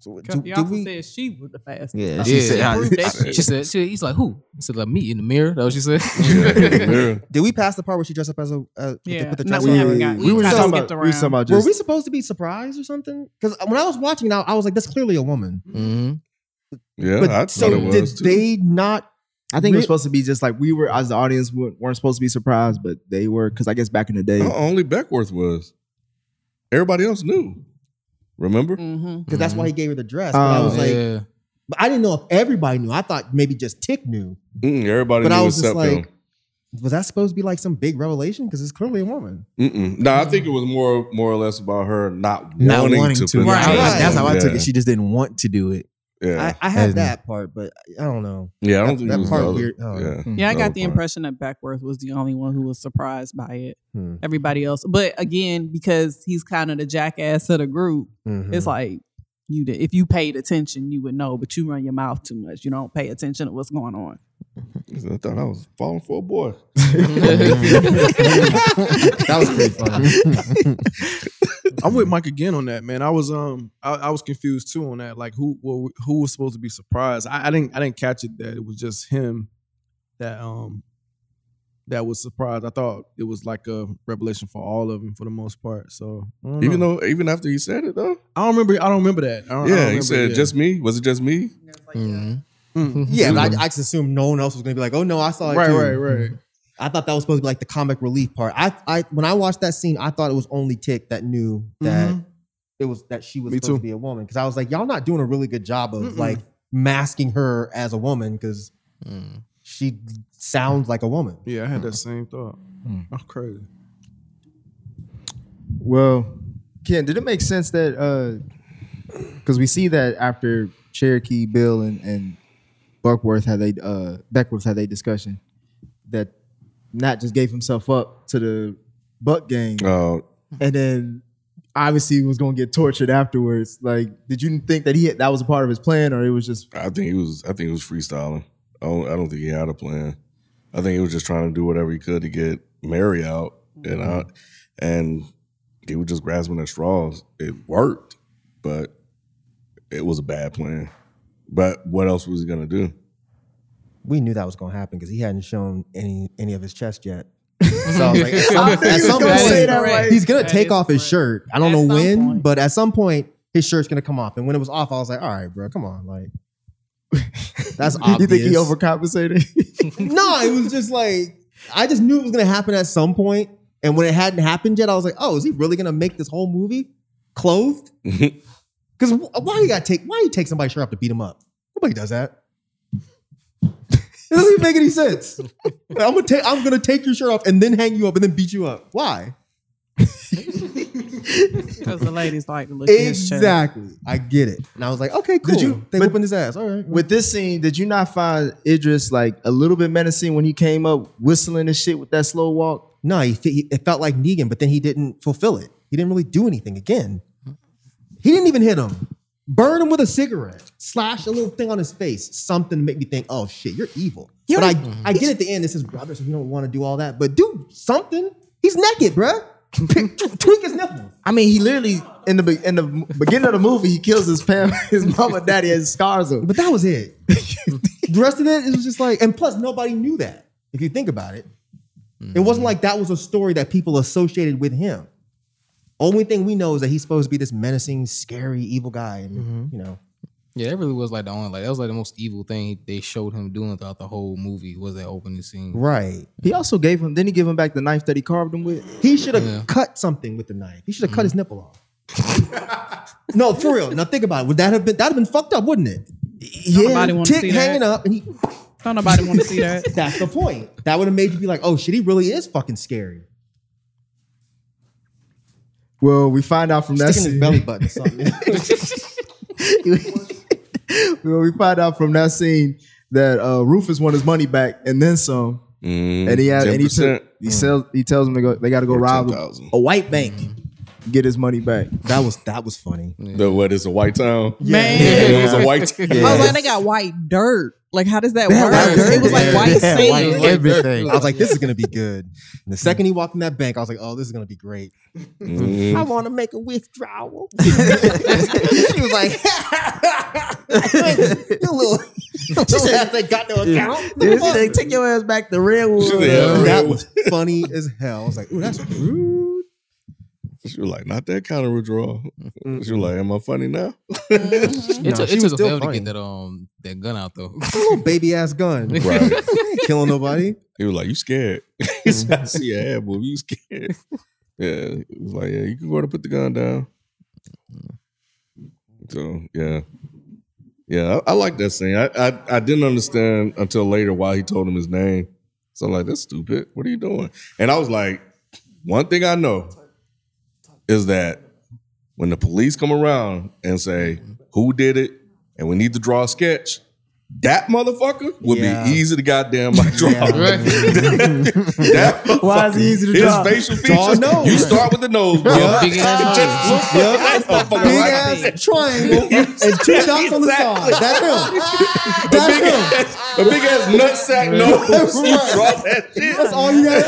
Speaker 13: So,
Speaker 11: Because
Speaker 13: do, do we,
Speaker 11: said she was the fastest.
Speaker 10: Yeah, she said,
Speaker 11: Prove that.
Speaker 9: She said, she, he's like, who? I said, like me in the mirror. That what she said.
Speaker 1: Yeah.
Speaker 13: did we pass the part where she dressed up as a uh, with the-
Speaker 11: Yeah,
Speaker 13: with the
Speaker 11: no, we
Speaker 13: on?
Speaker 11: haven't got-
Speaker 8: we were
Speaker 11: kinda
Speaker 8: talking about, we were talking
Speaker 11: around.
Speaker 8: about
Speaker 13: Were we supposed to be surprised or something? Because when I was watching, I, I was like, "That's clearly a woman."
Speaker 9: mm-hmm.
Speaker 1: Yeah,
Speaker 13: but
Speaker 1: I
Speaker 13: so
Speaker 1: thought it
Speaker 13: did
Speaker 1: was too.
Speaker 13: they not?
Speaker 8: I think it was supposed to be just like we were as the audience weren't weren't supposed to be surprised, but they were because I guess back in the day,
Speaker 1: only Beckwourth was. Everybody else knew. Remember?
Speaker 11: Mm-hmm.
Speaker 13: Because that's why he gave her the dress. But I
Speaker 8: Oh,
Speaker 13: was like,
Speaker 9: yeah.
Speaker 13: but I didn't know if everybody knew. I thought maybe just Tick knew.
Speaker 1: Mm-mm, everybody
Speaker 13: But
Speaker 1: knew
Speaker 13: I was just like,
Speaker 1: him.
Speaker 13: was that supposed to be like some big revelation? Because it's clearly a woman.
Speaker 1: Mm-mm. No, I think it was more more or less about her not,
Speaker 10: not
Speaker 1: wanting,
Speaker 10: wanting
Speaker 1: to.
Speaker 10: to.
Speaker 1: put
Speaker 11: Right.
Speaker 10: That's,
Speaker 1: dress
Speaker 10: that's how I took
Speaker 1: Yeah.
Speaker 10: it. She just didn't want to do it.
Speaker 1: Yeah.
Speaker 13: I, I had
Speaker 10: As-
Speaker 13: that part, but I don't know.
Speaker 1: Yeah, I don't
Speaker 13: that,
Speaker 1: think
Speaker 13: that part weird. oh.
Speaker 1: yeah.
Speaker 11: Yeah, I got the
Speaker 1: part.
Speaker 11: impression that Beckwourth was the only one who was surprised by it.
Speaker 13: Hmm.
Speaker 11: Everybody else, but again, because he's kind of the jackass of the group,
Speaker 13: Mhm.
Speaker 11: it's like you did. If you paid attention, you would know. But you run your mouth too much. You don't pay attention to what's going on.
Speaker 1: I thought I was falling for a boy.
Speaker 13: that was pretty funny.
Speaker 12: I'm with Mike again on that, man. I was um I, I was confused too on that. Like who well, who was supposed to be surprised? I, I didn't I didn't catch it that it was just him that um that was surprised. I thought it was like a revelation for all of them for the most part. So
Speaker 1: Even
Speaker 12: know.
Speaker 1: though, even after he said it though.
Speaker 12: I don't remember I don't remember that. I don't, I don't
Speaker 1: Yeah, he
Speaker 12: remember
Speaker 1: said
Speaker 12: it,
Speaker 1: just me. Was it just me?
Speaker 12: Mm.
Speaker 13: Yeah, but I, I just assumed no one else was gonna be like, "Oh no, I saw it."
Speaker 12: Right,
Speaker 13: too.
Speaker 12: right, right.
Speaker 13: I thought that was supposed to be like the comic relief part. I, I when I watched that scene, I thought it was only Tick that knew that
Speaker 12: Mhm.
Speaker 13: it was that she was
Speaker 12: Me
Speaker 13: supposed
Speaker 12: too.
Speaker 13: to be a woman. Because I was like, y'all not doing a really good job of
Speaker 12: Mm-mm.
Speaker 13: like masking her as a woman because she sounds like a woman.
Speaker 12: Yeah, I had that same thought. That's crazy.
Speaker 8: Well, Ken, did it make sense that uh because we see that after Cherokee, Bill, and, and Buckworth had they uh Beckwourth had a discussion that Nat just gave himself up to the Buck gang.
Speaker 1: Oh,
Speaker 8: and then obviously was gonna get tortured afterwards. Like, did you think that he had, that was a part of his plan, or it was just
Speaker 1: I think he was. I think he was freestyling. I don't, I don't think he had a plan. I think he was just trying to do whatever he could to get Mary out, and I, mm-hmm. and he was just grasping at straws. It worked, but it was a bad plan. But what else was he gonna do?
Speaker 13: We knew that was gonna happen because he hadn't shown any any of his chest yet. So I was like, at some, at some
Speaker 8: gonna
Speaker 13: point,
Speaker 8: right.
Speaker 13: he's gonna
Speaker 11: That
Speaker 13: take
Speaker 11: is
Speaker 13: off his
Speaker 11: correct.
Speaker 13: shirt. I don't
Speaker 11: At
Speaker 13: know when,
Speaker 11: point.
Speaker 13: but at some point, his shirt's gonna come off. And when it was off, I was like, all right, bro, come on, like. That's obvious.
Speaker 8: you think he overcompensated?
Speaker 13: no, it was just like I just knew it was gonna happen at some point, and when it hadn't happened yet, I was like, "Oh, is he really gonna make this whole movie clothed?" Because why you gotta take why you take somebody's shirt off to beat him up? Nobody does that. It doesn't even make any sense. I'm gonna take I'm gonna take your shirt off and then hang you up and then beat you up. Why?
Speaker 11: Because the ladies like to look at his chest.
Speaker 13: Exactly. I get it. And I was like, okay, cool.
Speaker 8: Did you-
Speaker 13: They
Speaker 8: but-
Speaker 13: whooping his ass. All right.
Speaker 8: With this scene, did you not find Idris like a little bit menacing when he came up whistling and shit with that slow walk?
Speaker 13: No, he, he it felt like Negan, but then he didn't fulfill it. He didn't really do anything again. He didn't even hit him. Burn him with a cigarette. Slash a little thing on his face. Something to make me think, oh shit, you're evil. but I, I get at the end, this is brother, so you don't want to do all that. But do something. He's naked, bruh. Tweak his nipples.
Speaker 8: I mean, he literally in the in the beginning of the movie, he kills his fam, his mama, and daddy, has scars him.
Speaker 13: But that was it. the rest of it, it was just like, and plus nobody knew that. If you think about it, it wasn't mm. like that was a story that people associated with him. Only thing we know is that he's supposed to be this menacing, scary, evil guy, and mm-hmm. you know,
Speaker 9: Yeah, that really was like the only like that was like the most evil thing they showed him doing throughout the whole movie was that opening scene.
Speaker 13: right.
Speaker 8: He also gave him. Didn't he give him back the knife that he carved him with?
Speaker 13: He should have
Speaker 9: Yeah.
Speaker 13: cut something with the knife. He should have cut mm-hmm. his nipple off. no, for real. Now think about it. Would that have been that'd have been fucked up, wouldn't it?
Speaker 11: Don't nobody wanna
Speaker 13: tick
Speaker 11: see
Speaker 13: hanging
Speaker 11: that.
Speaker 13: up, and he.
Speaker 11: Don't nobody want to see that.
Speaker 13: That's the point. That would have made you be like, oh shit, he really is fucking scary.
Speaker 8: Well, we find out from that
Speaker 13: Sticking his
Speaker 8: scene.
Speaker 13: belly button or something.
Speaker 8: well, we find out from that scene that uh, Rufus won his money back and then some.
Speaker 1: Mm,
Speaker 8: And he had, and he,
Speaker 1: 10%.
Speaker 8: took, he sells, he tells them to go. They got to go rob
Speaker 1: 10,000.
Speaker 8: a white bank, get his money back.
Speaker 13: that was that was funny.
Speaker 1: The what is a white town?
Speaker 11: Man.
Speaker 1: Yeah, it was a white.
Speaker 11: I was like, they got white dirt. Like, how does that
Speaker 13: They had
Speaker 11: work?
Speaker 13: white dirt.
Speaker 11: It was like
Speaker 13: Yeah,
Speaker 11: white
Speaker 13: they had
Speaker 11: sand.
Speaker 13: white everything. I was like, this is gonna be good. And the second he walked in that bank, I was like, oh, this is gonna be great.
Speaker 1: Mm.
Speaker 13: I want to make a withdrawal. she was like, you little, little ass that got no account. The fuck?
Speaker 8: they take your ass back to Redwood.
Speaker 1: Yeah.
Speaker 13: that was funny as hell. I was like, ooh, that's rude.
Speaker 1: She was like, not that kind of withdrawal. Mm-hmm. She was like, am I funny now? Mm-hmm.
Speaker 9: It
Speaker 13: Nah,
Speaker 9: took,
Speaker 13: she
Speaker 9: it
Speaker 13: was
Speaker 9: took a
Speaker 13: still
Speaker 9: fail to
Speaker 13: funny.
Speaker 9: get that um that gun out though.
Speaker 13: A little baby ass gun.
Speaker 1: Right.
Speaker 13: Killing nobody.
Speaker 1: He was like, you scared. He said, I see your head move. You scared. Yeah. He was like, yeah, you can go to put the gun down. So, yeah. Yeah, I, I like that scene. I, I I didn't understand until later why he told him his name. So I'm like, that's stupid. What are you doing? And I was like, one thing I know is that when the police come around and say who did it, and we need to draw a sketch. That motherfucker would
Speaker 10: Yeah.
Speaker 1: be easy to goddamn like draw.
Speaker 10: Yeah.
Speaker 1: that
Speaker 10: Why is he easy to
Speaker 1: his
Speaker 10: draw?
Speaker 1: facial features.
Speaker 10: nose.
Speaker 1: You start with the nose, bro.
Speaker 10: Yeah.
Speaker 9: Big ass
Speaker 1: Just
Speaker 9: nose.
Speaker 1: look at that motherfucker
Speaker 13: Big
Speaker 1: right
Speaker 13: ass triangle and two dots on the side. That's him.
Speaker 1: a
Speaker 13: That's
Speaker 1: big
Speaker 13: him.
Speaker 1: ass, a big ass nutsack nose. You
Speaker 13: Right.
Speaker 1: draw that shit.
Speaker 13: That's all you got.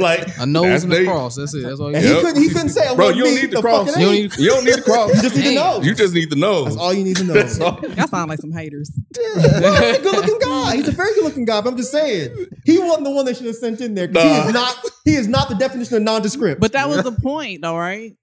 Speaker 1: like
Speaker 9: A nose and a cross. That's it. That's all you
Speaker 13: And he couldn't. He couldn't say,
Speaker 1: Bro,
Speaker 13: "Well,
Speaker 1: you don't need the
Speaker 13: the
Speaker 1: cross.
Speaker 9: You don't need-
Speaker 1: You don't need the cross.
Speaker 13: You just need the nose.
Speaker 1: You just need the nose.
Speaker 13: That's all you need to know.
Speaker 1: That's all.
Speaker 11: Y'all sound like some haters.
Speaker 13: Yeah, he's a good looking guy. He's a very good looking guy. But I'm just saying, he wasn't the one they should have sent in there. 'cause He
Speaker 1: Nah.
Speaker 13: is not. He is not the definition of nondescript.
Speaker 11: But that was the point, though, right?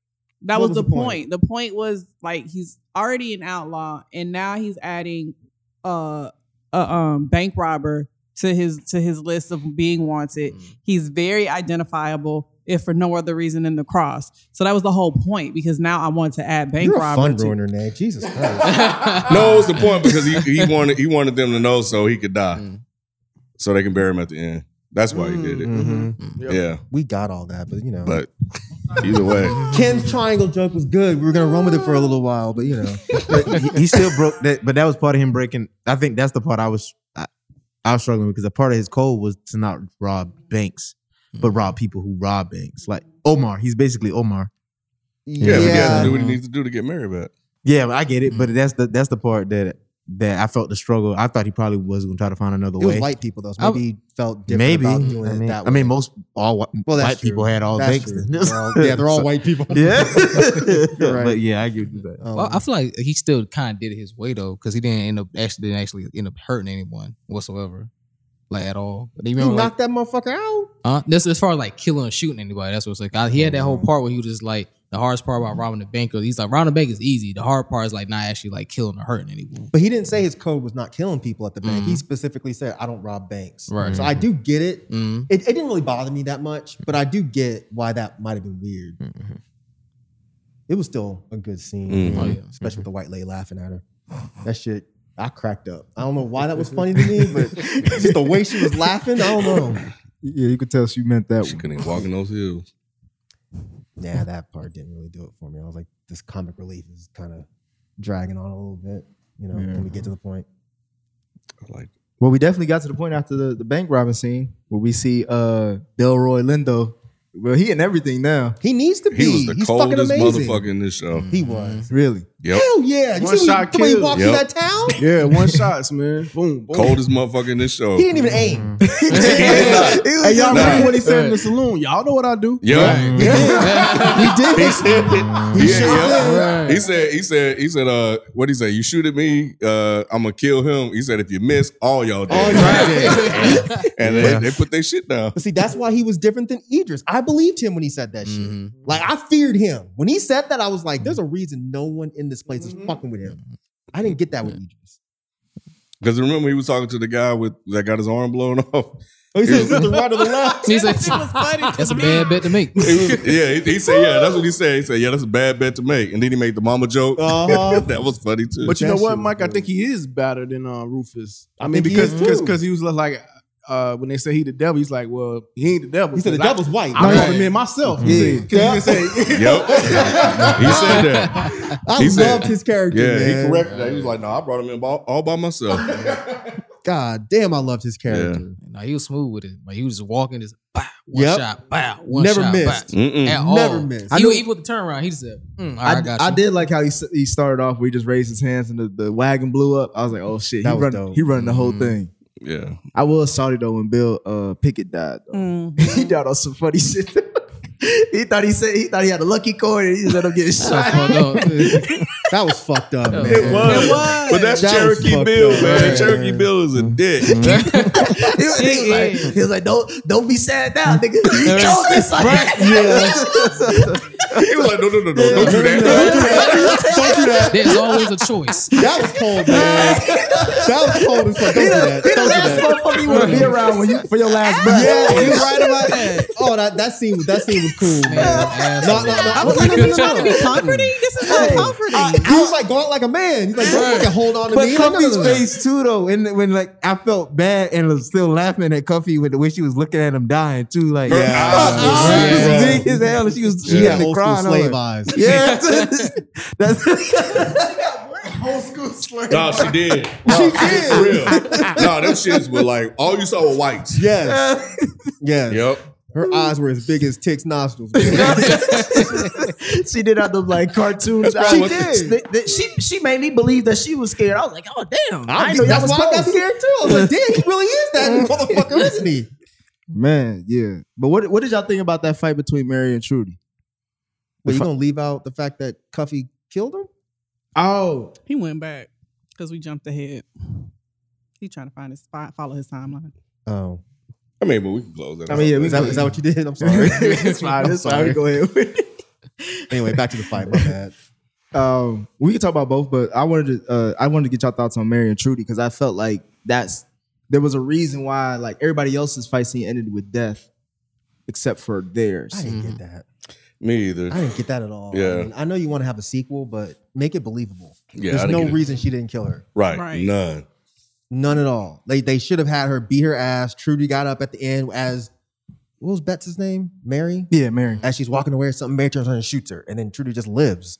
Speaker 11: That was,
Speaker 13: was
Speaker 11: the
Speaker 13: the
Speaker 11: point?
Speaker 13: point?
Speaker 11: The point was like he's already an outlaw, and now he's adding uh, a um, bank robber to his to his list of being wanted.
Speaker 13: Mm.
Speaker 11: He's very identifiable, if for no other reason than the cross. So that was the whole point. Because now I want to add bank
Speaker 13: You're a
Speaker 11: robber.
Speaker 13: fun
Speaker 11: to-
Speaker 13: ruiner, Nate. Jesus Christ.
Speaker 1: No, it was the point because he, he wanted he wanted them to know so he could die,
Speaker 9: Mm.
Speaker 1: so they can bury him at the end. That's why he did it.
Speaker 13: Mhm.
Speaker 1: Yeah,
Speaker 13: We got all that, but you know.
Speaker 1: but either way,
Speaker 13: Ken's triangle joke was good. We were gonna run with it for a little while, but you know.
Speaker 10: But he, he still broke that, but that was part of him breaking. I think that's the part I was I, I was struggling with because a part of his code was to not rob banks, but rob people who rob banks. Like Omar, he's basically Omar.
Speaker 1: yeah, but he has to do what he needs to do to get married back.
Speaker 10: Yeah, I get it, but that's the that's the part that that I felt the struggle. I thought he probably was going to try to find another
Speaker 13: It was
Speaker 10: way.
Speaker 13: white people though, so
Speaker 10: I-
Speaker 13: maybe he felt different
Speaker 10: Maybe
Speaker 13: about
Speaker 10: I mean,
Speaker 13: it that
Speaker 10: I mean, most all whi-
Speaker 13: Well, that's
Speaker 10: white people had all
Speaker 13: That's
Speaker 10: banks.
Speaker 13: They're all- yeah, they're all
Speaker 10: So-
Speaker 13: white people.
Speaker 10: Yeah,
Speaker 13: right.
Speaker 10: but yeah, I get you that.
Speaker 13: Um,
Speaker 9: Well, I feel like he still kind of did it his way though, because he didn't end up actually didn't actually end up hurting anyone whatsoever, like at all. But
Speaker 13: he
Speaker 9: even like,
Speaker 13: knocked that motherfucker out.
Speaker 9: uh, this as far as like killing or shooting anybody. That's what's like. I, he had that whole
Speaker 13: Mm-hmm.
Speaker 9: part where he was just like the hardest part about robbing the bank. He's like robbing the bank is easy. The hard part is like not actually like killing or hurting anyone.
Speaker 13: But he didn't say his code was not killing people at the bank. He
Speaker 9: Mhm.
Speaker 13: specifically said, "I don't rob banks."
Speaker 9: Right.
Speaker 13: So I do get it.
Speaker 9: Mhm.
Speaker 13: it. It didn't really bother me that much, but I do get why that might have been weird. It was still a good scene,
Speaker 1: Mhm.
Speaker 9: Oh, yeah.
Speaker 13: especially with the white lady laughing at her. That shit, I cracked up. I don't know why that was funny to me, but just the way she was laughing, I don't know.
Speaker 8: Yeah, you could tell she meant that
Speaker 1: She
Speaker 8: one.
Speaker 1: couldn't even walk in those hills.
Speaker 13: Yeah, that part didn't really do it for me. I was like, this comic relief is kind of dragging on a little bit. You know, when we get to the point.
Speaker 1: I like
Speaker 8: Well, we definitely got to the point after the, the bank robbing scene where we see uh Delroy Lindo. Well, he in everything now.
Speaker 13: He needs to be.
Speaker 1: he was the
Speaker 13: He's
Speaker 1: coldest motherfucker in this show.
Speaker 13: He was.
Speaker 8: Really?
Speaker 1: Yep,
Speaker 13: Hell yeah! You
Speaker 12: One
Speaker 13: see
Speaker 12: shot
Speaker 13: the way he
Speaker 12: kill.
Speaker 13: walked through
Speaker 1: Yep.
Speaker 13: that town?
Speaker 12: Yeah, one shots, man. Boom, boom.
Speaker 1: coldest motherfucker in this show.
Speaker 13: He didn't even aim.
Speaker 12: Hey, y'all
Speaker 1: Nah.
Speaker 12: remember what he said in the saloon? Y'all know what I do.
Speaker 1: Yeah,
Speaker 13: he did.
Speaker 1: he said,
Speaker 13: He
Speaker 1: yeah,
Speaker 13: sure
Speaker 1: yeah.
Speaker 9: did.
Speaker 1: He said, he said, he said, uh, what he say? You shoot at me, uh, I'm gonna kill him. He said, if you miss, all y'all dead.
Speaker 13: All y'all dead.
Speaker 1: and
Speaker 10: Yeah.
Speaker 1: they, they put their shit down.
Speaker 13: But see, that's why he was different than Idris. I believed him when he said that shit. Like I feared him when he said that. I was like, "There's a reason no one in this place is fucking with him." I didn't get that with Idris.
Speaker 1: Because remember, he was talking to the guy with that got his arm blown off.
Speaker 13: Oh, he said, "Is the right or the left?"
Speaker 9: He's like,
Speaker 11: That was funny.
Speaker 9: that's a bad bet to make.
Speaker 1: He was- yeah, he, he said, yeah, that's what he said. He said, yeah, that's a bad bet to make. And then he made the mama joke.
Speaker 13: Uh-huh.
Speaker 1: that was funny too.
Speaker 12: But you
Speaker 13: That
Speaker 12: know what,
Speaker 13: shit was
Speaker 12: Mike? I think he is better than uh, Rufus. I,
Speaker 13: I
Speaker 12: mean,
Speaker 13: think he
Speaker 12: because because because he was like uh, when they say he the devil, he's like, well, he ain't the devil.
Speaker 13: He said the
Speaker 12: 'cause I-
Speaker 13: devil's white.
Speaker 12: I
Speaker 13: Right.
Speaker 12: brought him in myself.
Speaker 8: Yeah.
Speaker 12: Yeah,
Speaker 13: Yeah.
Speaker 12: you can say,
Speaker 1: yep, he said that.
Speaker 13: I
Speaker 1: He
Speaker 13: loved
Speaker 1: said-
Speaker 13: his character.
Speaker 1: Yeah,
Speaker 13: man.
Speaker 1: he corrected that. He was like, no, I brought him in all, all by myself.
Speaker 13: God damn, I loved his character.
Speaker 9: No, he was smooth with it. Like he was just walking, just bow, one
Speaker 13: Yep.
Speaker 9: shot, bow, one
Speaker 13: Never
Speaker 9: shot,
Speaker 13: missed.
Speaker 9: bow. At all.
Speaker 13: Never missed.
Speaker 8: I knew-
Speaker 9: even with the turnaround, he just said, mm, all right,
Speaker 8: I,
Speaker 9: I, got you.
Speaker 8: I did like how he he started off where he just raised his hands and the, the wagon blew up. I was like, oh shit,
Speaker 13: That
Speaker 8: he
Speaker 13: was
Speaker 8: run,
Speaker 13: dope.
Speaker 8: he running the whole
Speaker 9: Mhm.
Speaker 8: thing.
Speaker 1: Yeah.
Speaker 8: I was sorry though when Bill uh, Pickett died.
Speaker 11: Mm.
Speaker 8: he died on some funny shit. he thought he said he thought he had a lucky coin and he just ended up getting
Speaker 9: So
Speaker 8: shot.
Speaker 9: Fucked up.
Speaker 13: That was fucked up. man.
Speaker 1: It was.
Speaker 11: It was.
Speaker 1: But that's
Speaker 13: That
Speaker 1: Cherokee Bill,
Speaker 13: up.
Speaker 1: man.
Speaker 13: Right.
Speaker 1: Cherokee Bill is a dick.
Speaker 8: he, was, he was like, he was like, don't don't be sad now, nigga. He chose this.
Speaker 1: he was like, no, no, no, no, don't do that.
Speaker 13: Don't do that. Don't do that.
Speaker 9: There's always a choice.
Speaker 13: That was cold, man. That was cold as fuck. Don't do that.
Speaker 8: He
Speaker 13: Don't do
Speaker 8: last
Speaker 13: that.
Speaker 8: motherfucker you want to be around when you for your last breath.
Speaker 13: Yeah, you're right about that. Oh, that, that scene was that scene was cool, man. No, no, no.
Speaker 11: I was like, is trying to be comforting? This is not comforting.
Speaker 13: He was like going like a man. He's like, don't fucking hold on to
Speaker 10: But
Speaker 13: me. Like, no, no,
Speaker 10: Cuffee's
Speaker 13: no, no.
Speaker 10: face too, though, and when like I felt bad and was still laughing at Cuffee with the way she was looking at him dying too, like
Speaker 1: Her
Speaker 10: yeah,
Speaker 1: eyes was
Speaker 10: she was big as hell, and she was she
Speaker 13: She
Speaker 10: had
Speaker 13: had
Speaker 10: to cry.
Speaker 13: school
Speaker 10: and I was
Speaker 13: slave eyes.
Speaker 10: Yeah, that's
Speaker 8: Old school. Slave.
Speaker 1: No, she did. No,
Speaker 13: She
Speaker 1: For
Speaker 13: did.
Speaker 1: real. No, them shits were like all you saw were whites.
Speaker 13: Yes. yes.
Speaker 1: Yep.
Speaker 13: Her eyes were as big as Tick's nostrils.
Speaker 8: she did have them like cartoons. She did. Th- th- She she made me believe that she was scared. I was like, oh damn! I,
Speaker 13: I
Speaker 8: didn't know that
Speaker 13: that's
Speaker 8: was
Speaker 13: why I got scared too. I was like, damn, he really is that motherfucker, isn't he?
Speaker 8: Man, yeah. But what what did y'all think about that fight between Mary and Trudy?
Speaker 13: But you gonna leave out the fact that Cuffee killed him?
Speaker 8: Oh,
Speaker 11: He went back because we jumped ahead. He trying to find his spot, follow his timeline.
Speaker 13: Oh.
Speaker 1: I mean, but we can close that.
Speaker 13: I mean, yeah,
Speaker 1: out.
Speaker 13: is that, is that what you did? I'm sorry.
Speaker 8: it's fine.
Speaker 13: I'm
Speaker 8: It's fine. We. Go ahead.
Speaker 13: Anyway, back to the fight. My bad.
Speaker 8: um, we can talk about both, but I wanted to uh, I wanted to get y'all thoughts on Mary and Trudy because I felt like that's there was a reason why like everybody else's fight scene ended with death, except for theirs.
Speaker 13: I didn't get that.
Speaker 1: Me either.
Speaker 13: I didn't get that at all.
Speaker 1: Yeah.
Speaker 13: I, mean, I know you want to have a sequel, but make it believable.
Speaker 1: Yeah,
Speaker 13: There's no
Speaker 1: get it.
Speaker 13: reason she didn't kill her.
Speaker 1: Right.
Speaker 11: Right.
Speaker 1: None.
Speaker 13: None at all. They they should have had her beat her ass. Trudy got up at the end as what was Betts' name? Mary?
Speaker 8: Yeah, Mary.
Speaker 13: As she's walking away or something, Mary turns around and shoots her, and then Trudy just lives.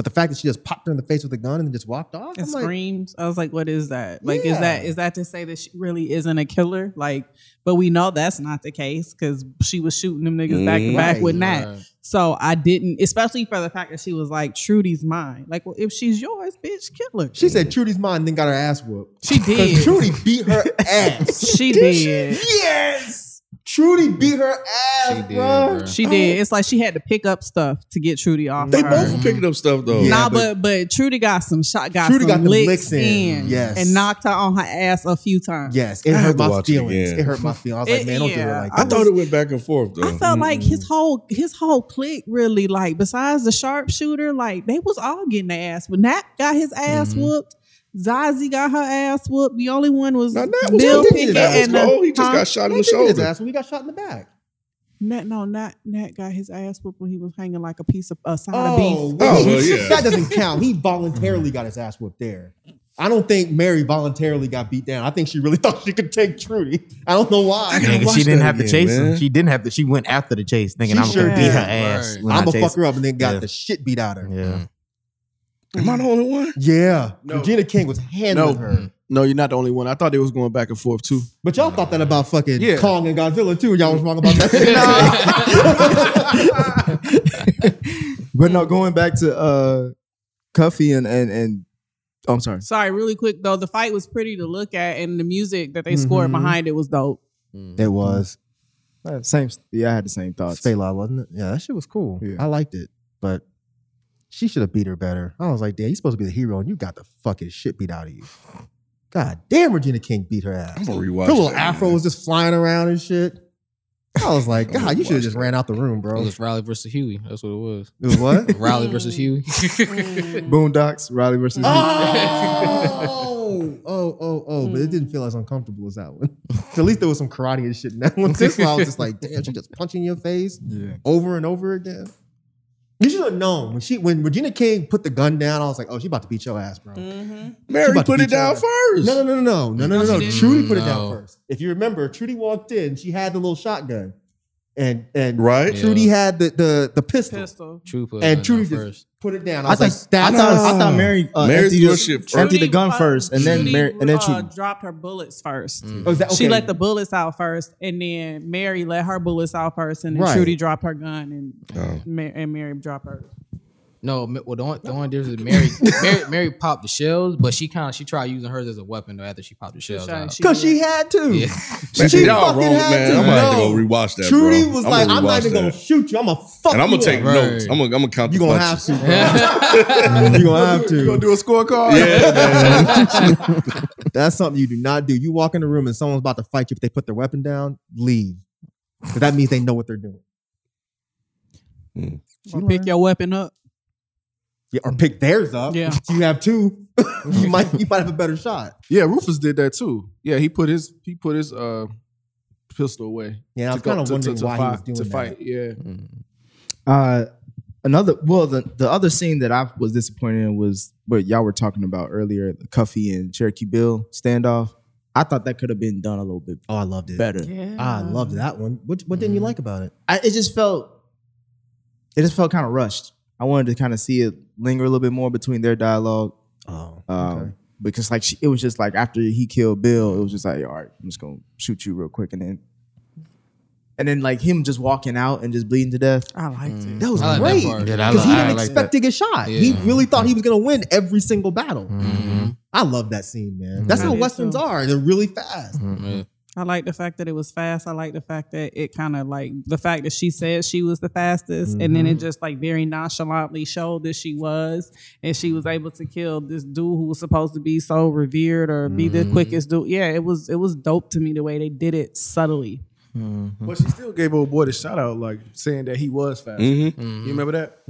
Speaker 13: But the fact that she just popped her in the face with a gun and then just walked off,
Speaker 11: And
Speaker 13: I'm like,
Speaker 11: screams. I was like, what is that? Like, is that
Speaker 13: Yeah.
Speaker 11: is that to say that she really isn't a killer? Like, but we know that's not the case because she was shooting them niggas back to back with Nat.
Speaker 9: Right.
Speaker 11: So I didn't, especially for the fact that she was like, Trudy's mine. Like, well, if she's yours, bitch, kill her.
Speaker 13: she said Trudy's mine, then got her ass whooped.
Speaker 11: She did.
Speaker 13: Trudy beat her ass.
Speaker 11: She did.
Speaker 13: Yes. Trudy beat her ass,
Speaker 9: She did,
Speaker 13: bro.
Speaker 9: bro.
Speaker 11: She did. Oh. It's like she had to pick up stuff to get Trudy off.
Speaker 1: They
Speaker 11: of her.
Speaker 1: both were picking up stuff though.
Speaker 13: Yeah,
Speaker 11: nah,
Speaker 13: but-
Speaker 11: but, but Trudy got some shot, got
Speaker 13: Trudy
Speaker 11: some
Speaker 13: got them
Speaker 11: licks,
Speaker 13: licks in.
Speaker 11: in,
Speaker 13: Yes.
Speaker 11: and knocked her on her ass a few times.
Speaker 13: Yes, it
Speaker 1: I
Speaker 13: hurt my
Speaker 1: watch it
Speaker 13: feelings. It hurt my feelings. I was like,
Speaker 11: It-
Speaker 13: man, don't do it
Speaker 11: yeah.
Speaker 13: like
Speaker 1: I thought it went back and forth though.
Speaker 11: I felt like his whole his whole clique really like besides the sharpshooter, like they was all getting their ass. But Nat got his ass mm-hmm. whooped. Zazie got her ass whooped. The only one was
Speaker 1: Now, Nat was
Speaker 11: Bill
Speaker 1: cold.
Speaker 11: Pickett
Speaker 1: Nat was
Speaker 11: and the-
Speaker 1: cold. He just
Speaker 11: huh?
Speaker 1: got shot in the
Speaker 13: He did his
Speaker 1: shoulder.
Speaker 13: ass when he got shot in the back.
Speaker 11: Nat, no, Nat, Nat got his ass whooped when he was hanging like a piece of a side
Speaker 13: Oh,
Speaker 11: of beef.
Speaker 1: Oh, well, yeah.
Speaker 13: that doesn't count. He voluntarily got his ass whooped there. I don't think Mary voluntarily got beat down. I think she really thought she could take Trudy. I don't know why.
Speaker 1: gotta
Speaker 10: Yeah, 'cause
Speaker 1: watch
Speaker 10: she didn't
Speaker 1: that
Speaker 10: have to chase
Speaker 1: man.
Speaker 10: him. She didn't have to. She went after the chase, thinking
Speaker 13: She
Speaker 10: I'm
Speaker 13: sure
Speaker 10: gonna beat her ass.
Speaker 9: Right.
Speaker 10: I
Speaker 13: I'm gonna fuck her up and then got
Speaker 10: Yeah.
Speaker 13: the shit beat out of her.
Speaker 10: Yeah.
Speaker 1: Am I the only one?
Speaker 13: Yeah.
Speaker 12: No.
Speaker 13: Regina King was handling
Speaker 12: No.
Speaker 13: her.
Speaker 12: No, you're not the only one. I thought they was going back and forth too.
Speaker 13: But y'all thought that about fucking
Speaker 12: Yeah.
Speaker 13: Kong and Godzilla too. Y'all was wrong about that.
Speaker 8: But no, going back to uh Cuffee and and and oh, I'm sorry.
Speaker 11: Sorry, really quick though, the fight was pretty to look at, and the music that they scored
Speaker 13: Mhm.
Speaker 11: behind it was dope.
Speaker 13: it was.
Speaker 8: Uh, Same. Yeah, I had the same thoughts.
Speaker 13: Spayla, wasn't it? Yeah, that shit was cool.
Speaker 8: Yeah.
Speaker 13: I liked it. But she should have beat her better. I was like, damn, you're supposed to be the hero and you got the fucking shit beat out of you. God damn, Regina King beat her ass.
Speaker 1: I'm gonna rewatch
Speaker 13: Her little
Speaker 1: that,
Speaker 13: afro
Speaker 1: man.
Speaker 13: was just flying around and shit. I was like, God, you should have just ran out the room, bro.
Speaker 9: It was Riley versus Huey. That's what it was.
Speaker 13: It was what?
Speaker 9: Riley versus Huey. Mm.
Speaker 8: Boondocks, Riley versus.
Speaker 13: oh, oh, oh, oh, but it hmm. didn't feel as uncomfortable as that one. At least there was some karate and shit in that one. This one, I was just like, damn, she just punching your face
Speaker 8: Yeah.
Speaker 13: over and over again. You should have known when she when Regina King put the gun down. I was like, oh, she about to beat your ass, bro. Mm-hmm. She
Speaker 1: Mary
Speaker 13: about to
Speaker 1: put it
Speaker 13: beat your
Speaker 1: down
Speaker 13: ass.
Speaker 1: first.
Speaker 13: No, no, no, no, no, no, no,
Speaker 11: No,
Speaker 13: no.
Speaker 11: she didn't.
Speaker 13: Trudy put it down
Speaker 9: No.
Speaker 13: first. If you remember, Trudy walked in. She had the little shotgun, and and
Speaker 1: Right.
Speaker 13: Trudy
Speaker 9: Yeah.
Speaker 13: had the the the pistol,
Speaker 11: Pistol.
Speaker 9: True put
Speaker 13: and Trudy just
Speaker 9: first.
Speaker 13: put it down. I
Speaker 8: I
Speaker 13: was
Speaker 8: thought,
Speaker 13: like,
Speaker 8: I
Speaker 13: that's
Speaker 8: thought, I thought Mary uh,
Speaker 1: Mary
Speaker 8: emptied,
Speaker 1: threw
Speaker 8: the,
Speaker 1: shit first.
Speaker 8: emptied the gun
Speaker 11: uh,
Speaker 8: first, and then
Speaker 11: Trudy,
Speaker 8: Mary, and then
Speaker 11: uh,
Speaker 8: Trudy.
Speaker 11: dropped her bullets first.
Speaker 13: Oh, is that,
Speaker 11: She
Speaker 13: okay.
Speaker 11: let the bullets out first, and then Mary let her bullets out first, and then
Speaker 13: Right.
Speaker 11: Trudy dropped her gun, and
Speaker 1: Oh.
Speaker 11: Ma- and Mary dropped hers.
Speaker 9: No, well, the only, the only difference is Mary, Mary, Mary popped the shells, but she kind of she tried using hers as a weapon though after she popped the shells
Speaker 11: tried-
Speaker 9: out.
Speaker 11: she-
Speaker 13: Because she had to.
Speaker 9: Yeah.
Speaker 1: Man,
Speaker 13: She
Speaker 1: y'all
Speaker 13: fucking
Speaker 1: wrong,
Speaker 13: had
Speaker 1: man.
Speaker 13: to.
Speaker 1: I'm gonna have to go rewatch that.
Speaker 13: Trudy
Speaker 1: bro.
Speaker 13: was
Speaker 1: I'm
Speaker 13: like, I'm not
Speaker 1: rewatch
Speaker 13: even gonna
Speaker 1: that.
Speaker 13: shoot you. I'm gonna fuck
Speaker 1: And I'm gonna take
Speaker 13: up.
Speaker 9: Right.
Speaker 1: notes. I'm gonna, I'm gonna count
Speaker 13: You
Speaker 1: the
Speaker 13: gonna
Speaker 1: punches.
Speaker 13: have to. You gonna have to.
Speaker 12: You gonna do a scorecard?
Speaker 1: Yeah, man.
Speaker 13: That's something you do not do. You walk in the room and someone's about to fight you. If they put their weapon down, leave. Because that means they know what they're doing.
Speaker 11: Hmm. You pick your weapon up.
Speaker 13: Yeah, or pick theirs up.
Speaker 11: Yeah.
Speaker 13: You have two. you might you might have a better shot.
Speaker 12: Yeah, Rufus did that too. Yeah, he put his he put his uh pistol away.
Speaker 13: Yeah, I was kind of wondering
Speaker 12: to, to
Speaker 13: why
Speaker 12: fight,
Speaker 13: he was doing
Speaker 12: to
Speaker 13: that.
Speaker 12: fight. Yeah,
Speaker 8: Uh, another well, the the other scene that I was disappointed in was what y'all were talking about earlier, the Cuffee and Cherokee Bill standoff. I thought that could have been done a little bit
Speaker 13: Oh, I loved it.
Speaker 8: better.
Speaker 13: I loved that one. What what didn't you like about it?
Speaker 8: I, it just felt, it just felt kind of rushed. I wanted to kind of see it linger a little bit more between their dialogue.
Speaker 13: Oh.
Speaker 8: Um, Because like she, it was just like after he killed Bill, it was just like, all right, I'm just gonna shoot you real quick, and then, and then like him just walking out and just bleeding to death.
Speaker 11: I liked it.
Speaker 13: That was
Speaker 9: like
Speaker 13: great
Speaker 9: part.
Speaker 10: Yeah, I
Speaker 13: because he didn't
Speaker 10: like
Speaker 13: expect
Speaker 10: that.
Speaker 13: to get shot. He really thought he was going to win every single battle.
Speaker 10: Mm-hmm.
Speaker 13: I love that scene, man. That's
Speaker 11: I
Speaker 13: how westerns
Speaker 11: too.
Speaker 13: are. They're really fast.
Speaker 9: Yeah.
Speaker 11: I like the fact that it was fast. I like the fact that it kind of like the fact that she said she was the fastest, and then it mm-hmm. just like very nonchalantly showed that she was, and she was able to kill this dude who was supposed to be so revered or be the mm-hmm. quickest dude. Yeah, it was it was dope to me the way they did it subtly. Mm-hmm.
Speaker 12: But she still gave old boy the shout out, like saying that he was fast.
Speaker 1: Mm-hmm.
Speaker 12: You remember that?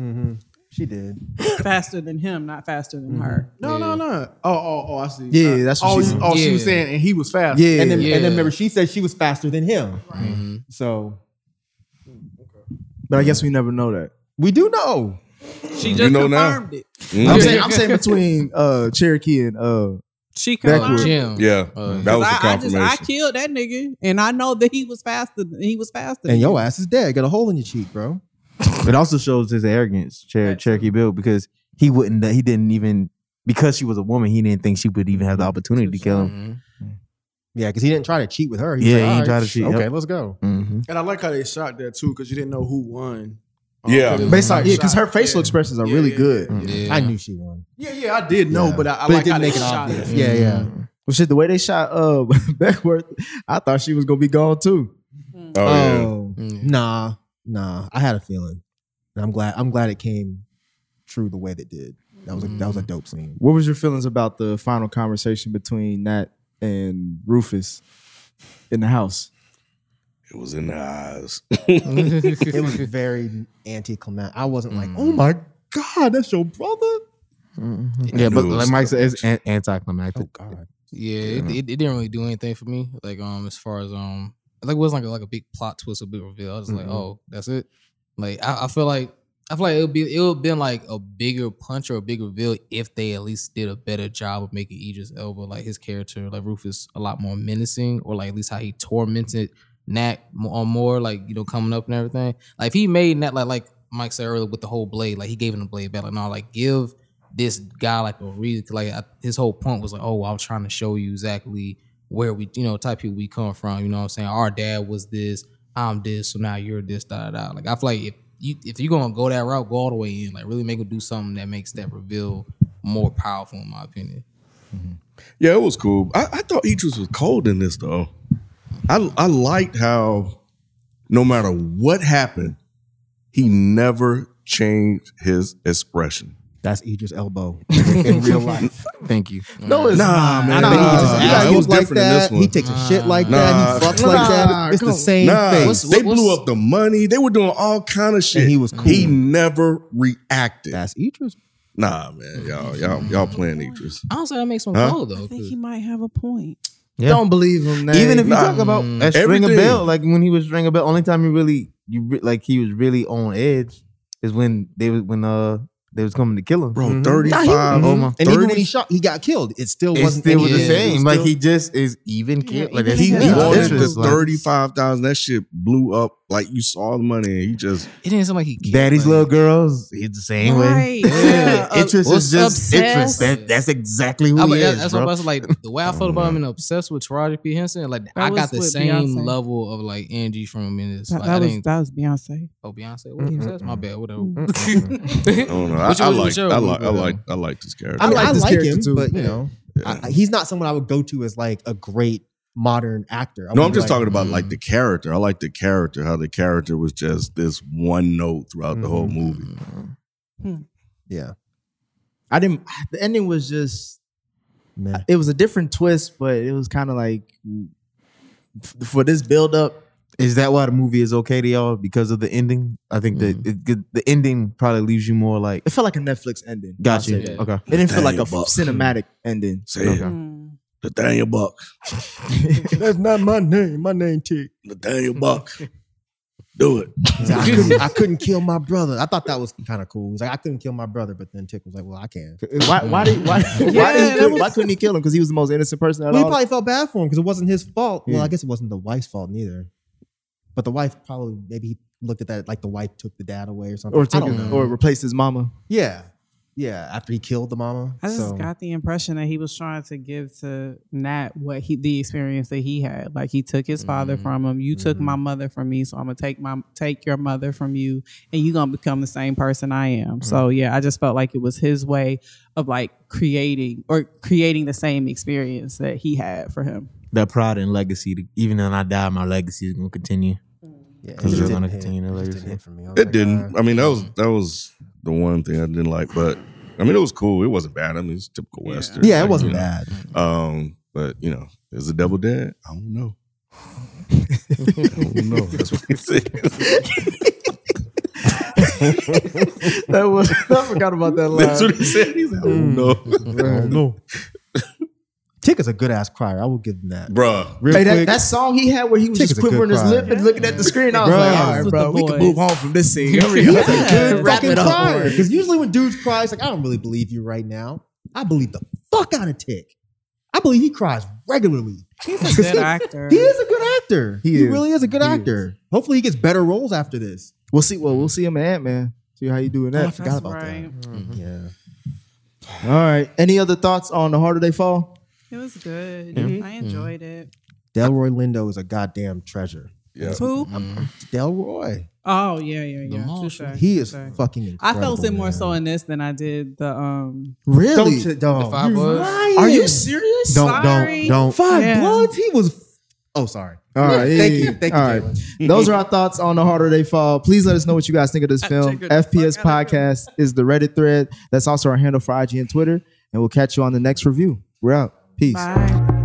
Speaker 13: Mm-hmm. She did.
Speaker 11: faster than him, not faster than her.
Speaker 12: No, no, no. Oh, oh, oh, I see.
Speaker 8: Yeah,
Speaker 12: Uh,
Speaker 8: that's what
Speaker 12: oh,
Speaker 8: she
Speaker 12: you-
Speaker 8: said.
Speaker 12: oh, she was saying, and he was fast.
Speaker 8: Yeah,
Speaker 13: And then,
Speaker 9: Yeah.
Speaker 13: and then remember, she said she was faster than him.
Speaker 9: Mm-hmm.
Speaker 13: So
Speaker 8: but I guess we never know that.
Speaker 13: we do know.
Speaker 11: She just
Speaker 1: know now?
Speaker 11: confirmed it.
Speaker 8: I'm saying, I'm saying between uh Cherokee and uh
Speaker 11: She confirmed.
Speaker 9: Jim.
Speaker 1: Yeah,
Speaker 9: Uh,
Speaker 1: that was the
Speaker 11: I, I just
Speaker 1: confirmation.
Speaker 11: I killed that nigga, and I know that he was faster. Than he was faster. than
Speaker 13: And your ass is dead. Got a hole in your cheek, bro.
Speaker 10: It also shows his arrogance, Cher- Cherokee Bill, because he wouldn't. He didn't even because she was a woman. He didn't think she would even have the opportunity to kill him.
Speaker 9: Mhm.
Speaker 13: Yeah, because he didn't try to cheat with her. He
Speaker 10: Yeah,
Speaker 13: was
Speaker 10: he
Speaker 13: like,
Speaker 10: didn't
Speaker 13: "All
Speaker 10: try to cheat,
Speaker 13: Okay,
Speaker 10: yep.
Speaker 13: let's go.
Speaker 10: hmm
Speaker 12: And I like how they shot that too, because you didn't know who won. Um,
Speaker 1: Yeah.
Speaker 12: 'cause
Speaker 8: based on yeah, because her facial
Speaker 12: Yeah.
Speaker 8: expressions are
Speaker 12: Yeah,
Speaker 8: really
Speaker 12: yeah,
Speaker 8: good.
Speaker 12: Yeah,
Speaker 9: Yeah.
Speaker 13: I knew she won.
Speaker 12: yeah, yeah, I did know,
Speaker 13: Yeah.
Speaker 12: but I, I
Speaker 13: But it
Speaker 12: like how
Speaker 13: didn't
Speaker 12: they
Speaker 13: make it
Speaker 12: shot
Speaker 13: obvious.
Speaker 12: it.
Speaker 13: Yeah, yeah.
Speaker 8: Well, shit, the way they shot uh Beckwourth, I thought she was gonna be gone too.
Speaker 1: oh yeah.
Speaker 13: Oh,
Speaker 9: Mm.
Speaker 13: nah, nah. I had a feeling. And I'm glad. I'm glad it came true the way that did. That was a, that was a dope scene.
Speaker 8: What was your feelings about the final conversation between Nat and Rufus in the house?
Speaker 1: It was in the eyes.
Speaker 13: It was very anticlimactic. I wasn't like, oh my god, that's your brother.
Speaker 10: Yeah, but like Mike said, it's an- anticlimactic.
Speaker 13: Oh god.
Speaker 9: Yeah, it, it, it didn't really do anything for me. Like um, as far as um, like it wasn't like a, like a big plot twist, a big reveal. I was like,
Speaker 13: Mhm.
Speaker 9: oh, that's it. Like I, I feel like I feel like it would be it would have been like a bigger punch or a bigger reveal if they at least did a better job of making Idris Elba like his character like Rufus a lot more menacing or like at least how he tormented Nat on more like you know coming up and everything. Like if he made Nat like like Mike said earlier with the whole blade, like he gave him the blade back. Like no, like give this guy like a reason. Like I, his whole point was like, oh, I was trying to show you exactly where we, you know, type people we come from. You know what I'm saying? Our dad was this, I'm this, so now you're this, da da da. Like I feel like if you if you're gonna go that route, go all the way in. Like really make him do something that makes that reveal more powerful, in my opinion. Mm-hmm.
Speaker 1: Yeah, it was cool. I, I thought Idris was cold in this though. I I liked how no matter what happened, he never changed his expression.
Speaker 13: That's Idris Elbow in real life.
Speaker 10: Thank you.
Speaker 8: No, it's
Speaker 1: Nah,
Speaker 8: not.
Speaker 1: man.
Speaker 13: Nah,
Speaker 1: Nah,
Speaker 13: his
Speaker 1: nah,
Speaker 13: attitude
Speaker 1: it was
Speaker 13: like
Speaker 1: different in this
Speaker 13: that.
Speaker 1: one.
Speaker 13: He takes a shit like
Speaker 1: Nah.
Speaker 13: that. He fucks like
Speaker 8: Nah,
Speaker 13: that. It's the same
Speaker 1: Nah,
Speaker 13: face.
Speaker 9: What's-
Speaker 1: they
Speaker 9: what-
Speaker 1: blew up the money. They were doing all kind of shit.
Speaker 13: he was cool.
Speaker 1: He never reacted.
Speaker 13: That's Idris.
Speaker 1: nah, man, y'all, y'all, y'all playing Idris.
Speaker 9: Honestly, that makes him
Speaker 1: Huh?
Speaker 9: cold though.
Speaker 11: I think he might have a point.
Speaker 10: Yeah.
Speaker 8: Don't believe him. Nate.
Speaker 10: Even if you
Speaker 1: Nah.
Speaker 10: talk about a Stringer Bell, like when he was Stringer Bell, only time he really you like he was really on edge is when they was when uh they was coming to kill him.
Speaker 1: Bro,
Speaker 13: Mhm.
Speaker 1: thirty
Speaker 10: Nah,
Speaker 1: five.
Speaker 10: he- oh my-
Speaker 13: And even when he shot, he got killed. It still
Speaker 10: It
Speaker 13: wasn't.
Speaker 10: still was the same.
Speaker 13: was
Speaker 10: Like
Speaker 13: still-
Speaker 10: he just is even killed. Like
Speaker 1: he
Speaker 11: Yeah.
Speaker 1: he wanted the
Speaker 10: like,
Speaker 1: thirty five thousand. That shit blew up. Like you saw the money, and he just
Speaker 9: it didn't seem like he cared,
Speaker 10: Daddy's
Speaker 9: like-
Speaker 10: little girls. He's the same way.
Speaker 11: Right.
Speaker 10: Yeah.
Speaker 11: Yeah.
Speaker 10: Interest is just
Speaker 11: obsessed.
Speaker 10: interest. That, that's exactly who
Speaker 9: I,
Speaker 10: he
Speaker 9: but that-
Speaker 10: is,
Speaker 9: that's
Speaker 10: bro.
Speaker 9: what I was like. The way I felt about him and obsessed with Taraji P Henson, like I
Speaker 11: was
Speaker 9: got the same
Speaker 11: Beyonce.
Speaker 9: level of like energy from him in this.
Speaker 11: That,
Speaker 9: Like,
Speaker 11: that was that was Beyonce.
Speaker 9: Oh, Beyonce. What you said? My bad. Whatever.
Speaker 1: I don't. I,
Speaker 9: Which
Speaker 1: I like,
Speaker 9: whichever
Speaker 1: I
Speaker 9: was
Speaker 1: like, I like, I like this character.
Speaker 13: I, mean,
Speaker 8: like
Speaker 13: I
Speaker 8: this
Speaker 13: like
Speaker 8: character
Speaker 13: him,
Speaker 8: too.
Speaker 13: but you
Speaker 8: Yeah.
Speaker 13: know, I, I- he's not someone I would go to as like a great modern actor. I
Speaker 1: no, I'm
Speaker 13: wouldn't be
Speaker 1: just
Speaker 13: like,
Speaker 1: talking about like mm. the character. I like the character. How the character was just this one note throughout the whole mm-hmm. movie. Hmm.
Speaker 13: Yeah,
Speaker 8: I didn't. The ending was just.
Speaker 13: man.
Speaker 8: It was a different twist, but it was kind of like f- for this build up.
Speaker 10: Is that why the movie is okay to y'all because of the ending? I think that it, the ending probably leaves you more like
Speaker 8: It felt like a Netflix ending. I'll
Speaker 10: got
Speaker 8: say
Speaker 10: you.
Speaker 8: that.
Speaker 10: Okay.
Speaker 8: It didn't feel like a
Speaker 1: Nathaniel Buck.
Speaker 8: cinematic ending.
Speaker 1: Say it.
Speaker 11: Mm.
Speaker 1: Nathaniel Buck.
Speaker 13: That's not my name. My name Tick.
Speaker 1: Nathaniel Buck. Do it.
Speaker 13: I couldn't, I couldn't kill my brother. I thought that was kind of cool. He's like, I couldn't kill my brother, but then Tick was like, Well, I can.
Speaker 8: Why? Why did? Why? why, did he
Speaker 11: that
Speaker 8: could,
Speaker 11: was-
Speaker 8: why couldn't he kill him? Because he was the most innocent person at
Speaker 13: Well, he
Speaker 8: all.
Speaker 13: probably felt bad for him because it wasn't his fault. Well, I guess it wasn't the wife's fault neither. But the wife probably maybe he looked at that like the wife took the dad away or something.
Speaker 8: or
Speaker 13: I don't
Speaker 8: him,
Speaker 13: know.
Speaker 8: or replaced his mama.
Speaker 13: yeah, Yeah, after he killed the mama.
Speaker 11: I just
Speaker 13: so,
Speaker 11: got the impression that he was trying to give to Nat what he the experience that he had. Like he took his father
Speaker 13: Mm-hmm.
Speaker 11: from him. You took my mother from me, so I'm gonna take my take your mother from you, and you gonna become the same person I am. So
Speaker 13: Mm-hmm.
Speaker 11: yeah, I just felt like it was his way of like creating or creating the same experience that he had for him.
Speaker 10: That pride and legacy. to- Even when I die, my legacy is gonna continue.
Speaker 13: Yeah,
Speaker 10: Because
Speaker 13: it
Speaker 10: you're gonna
Speaker 13: didn't
Speaker 10: continue
Speaker 13: hit.
Speaker 10: the
Speaker 13: It didn't hit for me. I
Speaker 1: It
Speaker 13: like,
Speaker 1: didn't.
Speaker 13: uh,
Speaker 1: I mean, that was that was the one thing I didn't like. But I mean, it was cool. It wasn't bad. I mean, it's typical Western.
Speaker 13: Yeah, it
Speaker 1: Like,
Speaker 13: wasn't
Speaker 1: you know.
Speaker 13: bad.
Speaker 1: Um, but you know, is the devil dead? I don't know. I don't know. That's what he said.
Speaker 8: that was I forgot about that line.
Speaker 1: That's what he said. He said, I don't know.
Speaker 13: I don't know. Tick is a good ass crier. I will give him that.
Speaker 1: Bruh.
Speaker 13: Real
Speaker 8: hey, that,
Speaker 13: quick,
Speaker 8: that song he had where he was
Speaker 13: Tick
Speaker 8: just
Speaker 13: a good
Speaker 8: quivering his
Speaker 13: crier.
Speaker 8: lip and looking at the screen, I was
Speaker 13: Bruh.
Speaker 8: like, all right,
Speaker 11: With
Speaker 8: bro,
Speaker 11: the
Speaker 8: we can
Speaker 11: boys.
Speaker 8: move on from this scene. Hurry
Speaker 13: He's
Speaker 8: up.
Speaker 13: a good
Speaker 8: Wrap
Speaker 13: fucking
Speaker 8: it up.
Speaker 13: crier. Because usually when dudes cry, it's like, I don't really believe you right now. I believe the fuck out of Tick. I believe he cries regularly.
Speaker 11: He's a good actor.
Speaker 13: He is a good actor.
Speaker 8: He
Speaker 13: He,
Speaker 8: is.
Speaker 13: really is a good
Speaker 8: He
Speaker 13: actor. Hopefully he gets better roles after this.
Speaker 8: We'll see. Well, we'll see him at Ant Man. See how you doing
Speaker 13: Oh, I
Speaker 8: that.
Speaker 13: forgot about
Speaker 11: right.
Speaker 13: that. Yeah.
Speaker 8: All right. Any other thoughts on the harder they fall?
Speaker 11: It was good.
Speaker 13: Mm-hmm.
Speaker 11: I enjoyed it.
Speaker 13: Delroy Lindo is a goddamn treasure.
Speaker 1: Yeah.
Speaker 11: Who?
Speaker 13: Delroy.
Speaker 11: Oh yeah, yeah, yeah.
Speaker 9: Marshall.
Speaker 11: Touche,
Speaker 13: He is
Speaker 11: touche.
Speaker 13: fucking Incredible,
Speaker 11: I
Speaker 13: incredible.
Speaker 11: felt it more
Speaker 13: man.
Speaker 11: so in this than I did the um
Speaker 13: Really?
Speaker 8: Don't
Speaker 13: Don't,
Speaker 8: you-
Speaker 13: don't.
Speaker 9: Five
Speaker 13: You're lying.
Speaker 8: Are you serious?
Speaker 13: Don't,
Speaker 11: Sorry.
Speaker 13: don't, don't. Five
Speaker 11: Yeah.
Speaker 13: Bloods? He was. Oh, sorry.
Speaker 8: All right. yeah,
Speaker 13: Thank you.
Speaker 8: yeah.
Speaker 13: Thank you,
Speaker 8: All right.
Speaker 13: Jaylen.
Speaker 8: Those are our thoughts on the harder they fall. Please let us know what you guys think of this film. FPS
Speaker 11: fuck out of
Speaker 8: Podcast is the Reddit thread. That's also our handle for IG and Twitter. And we'll catch you on the next review. We're out. Peace.
Speaker 11: bye.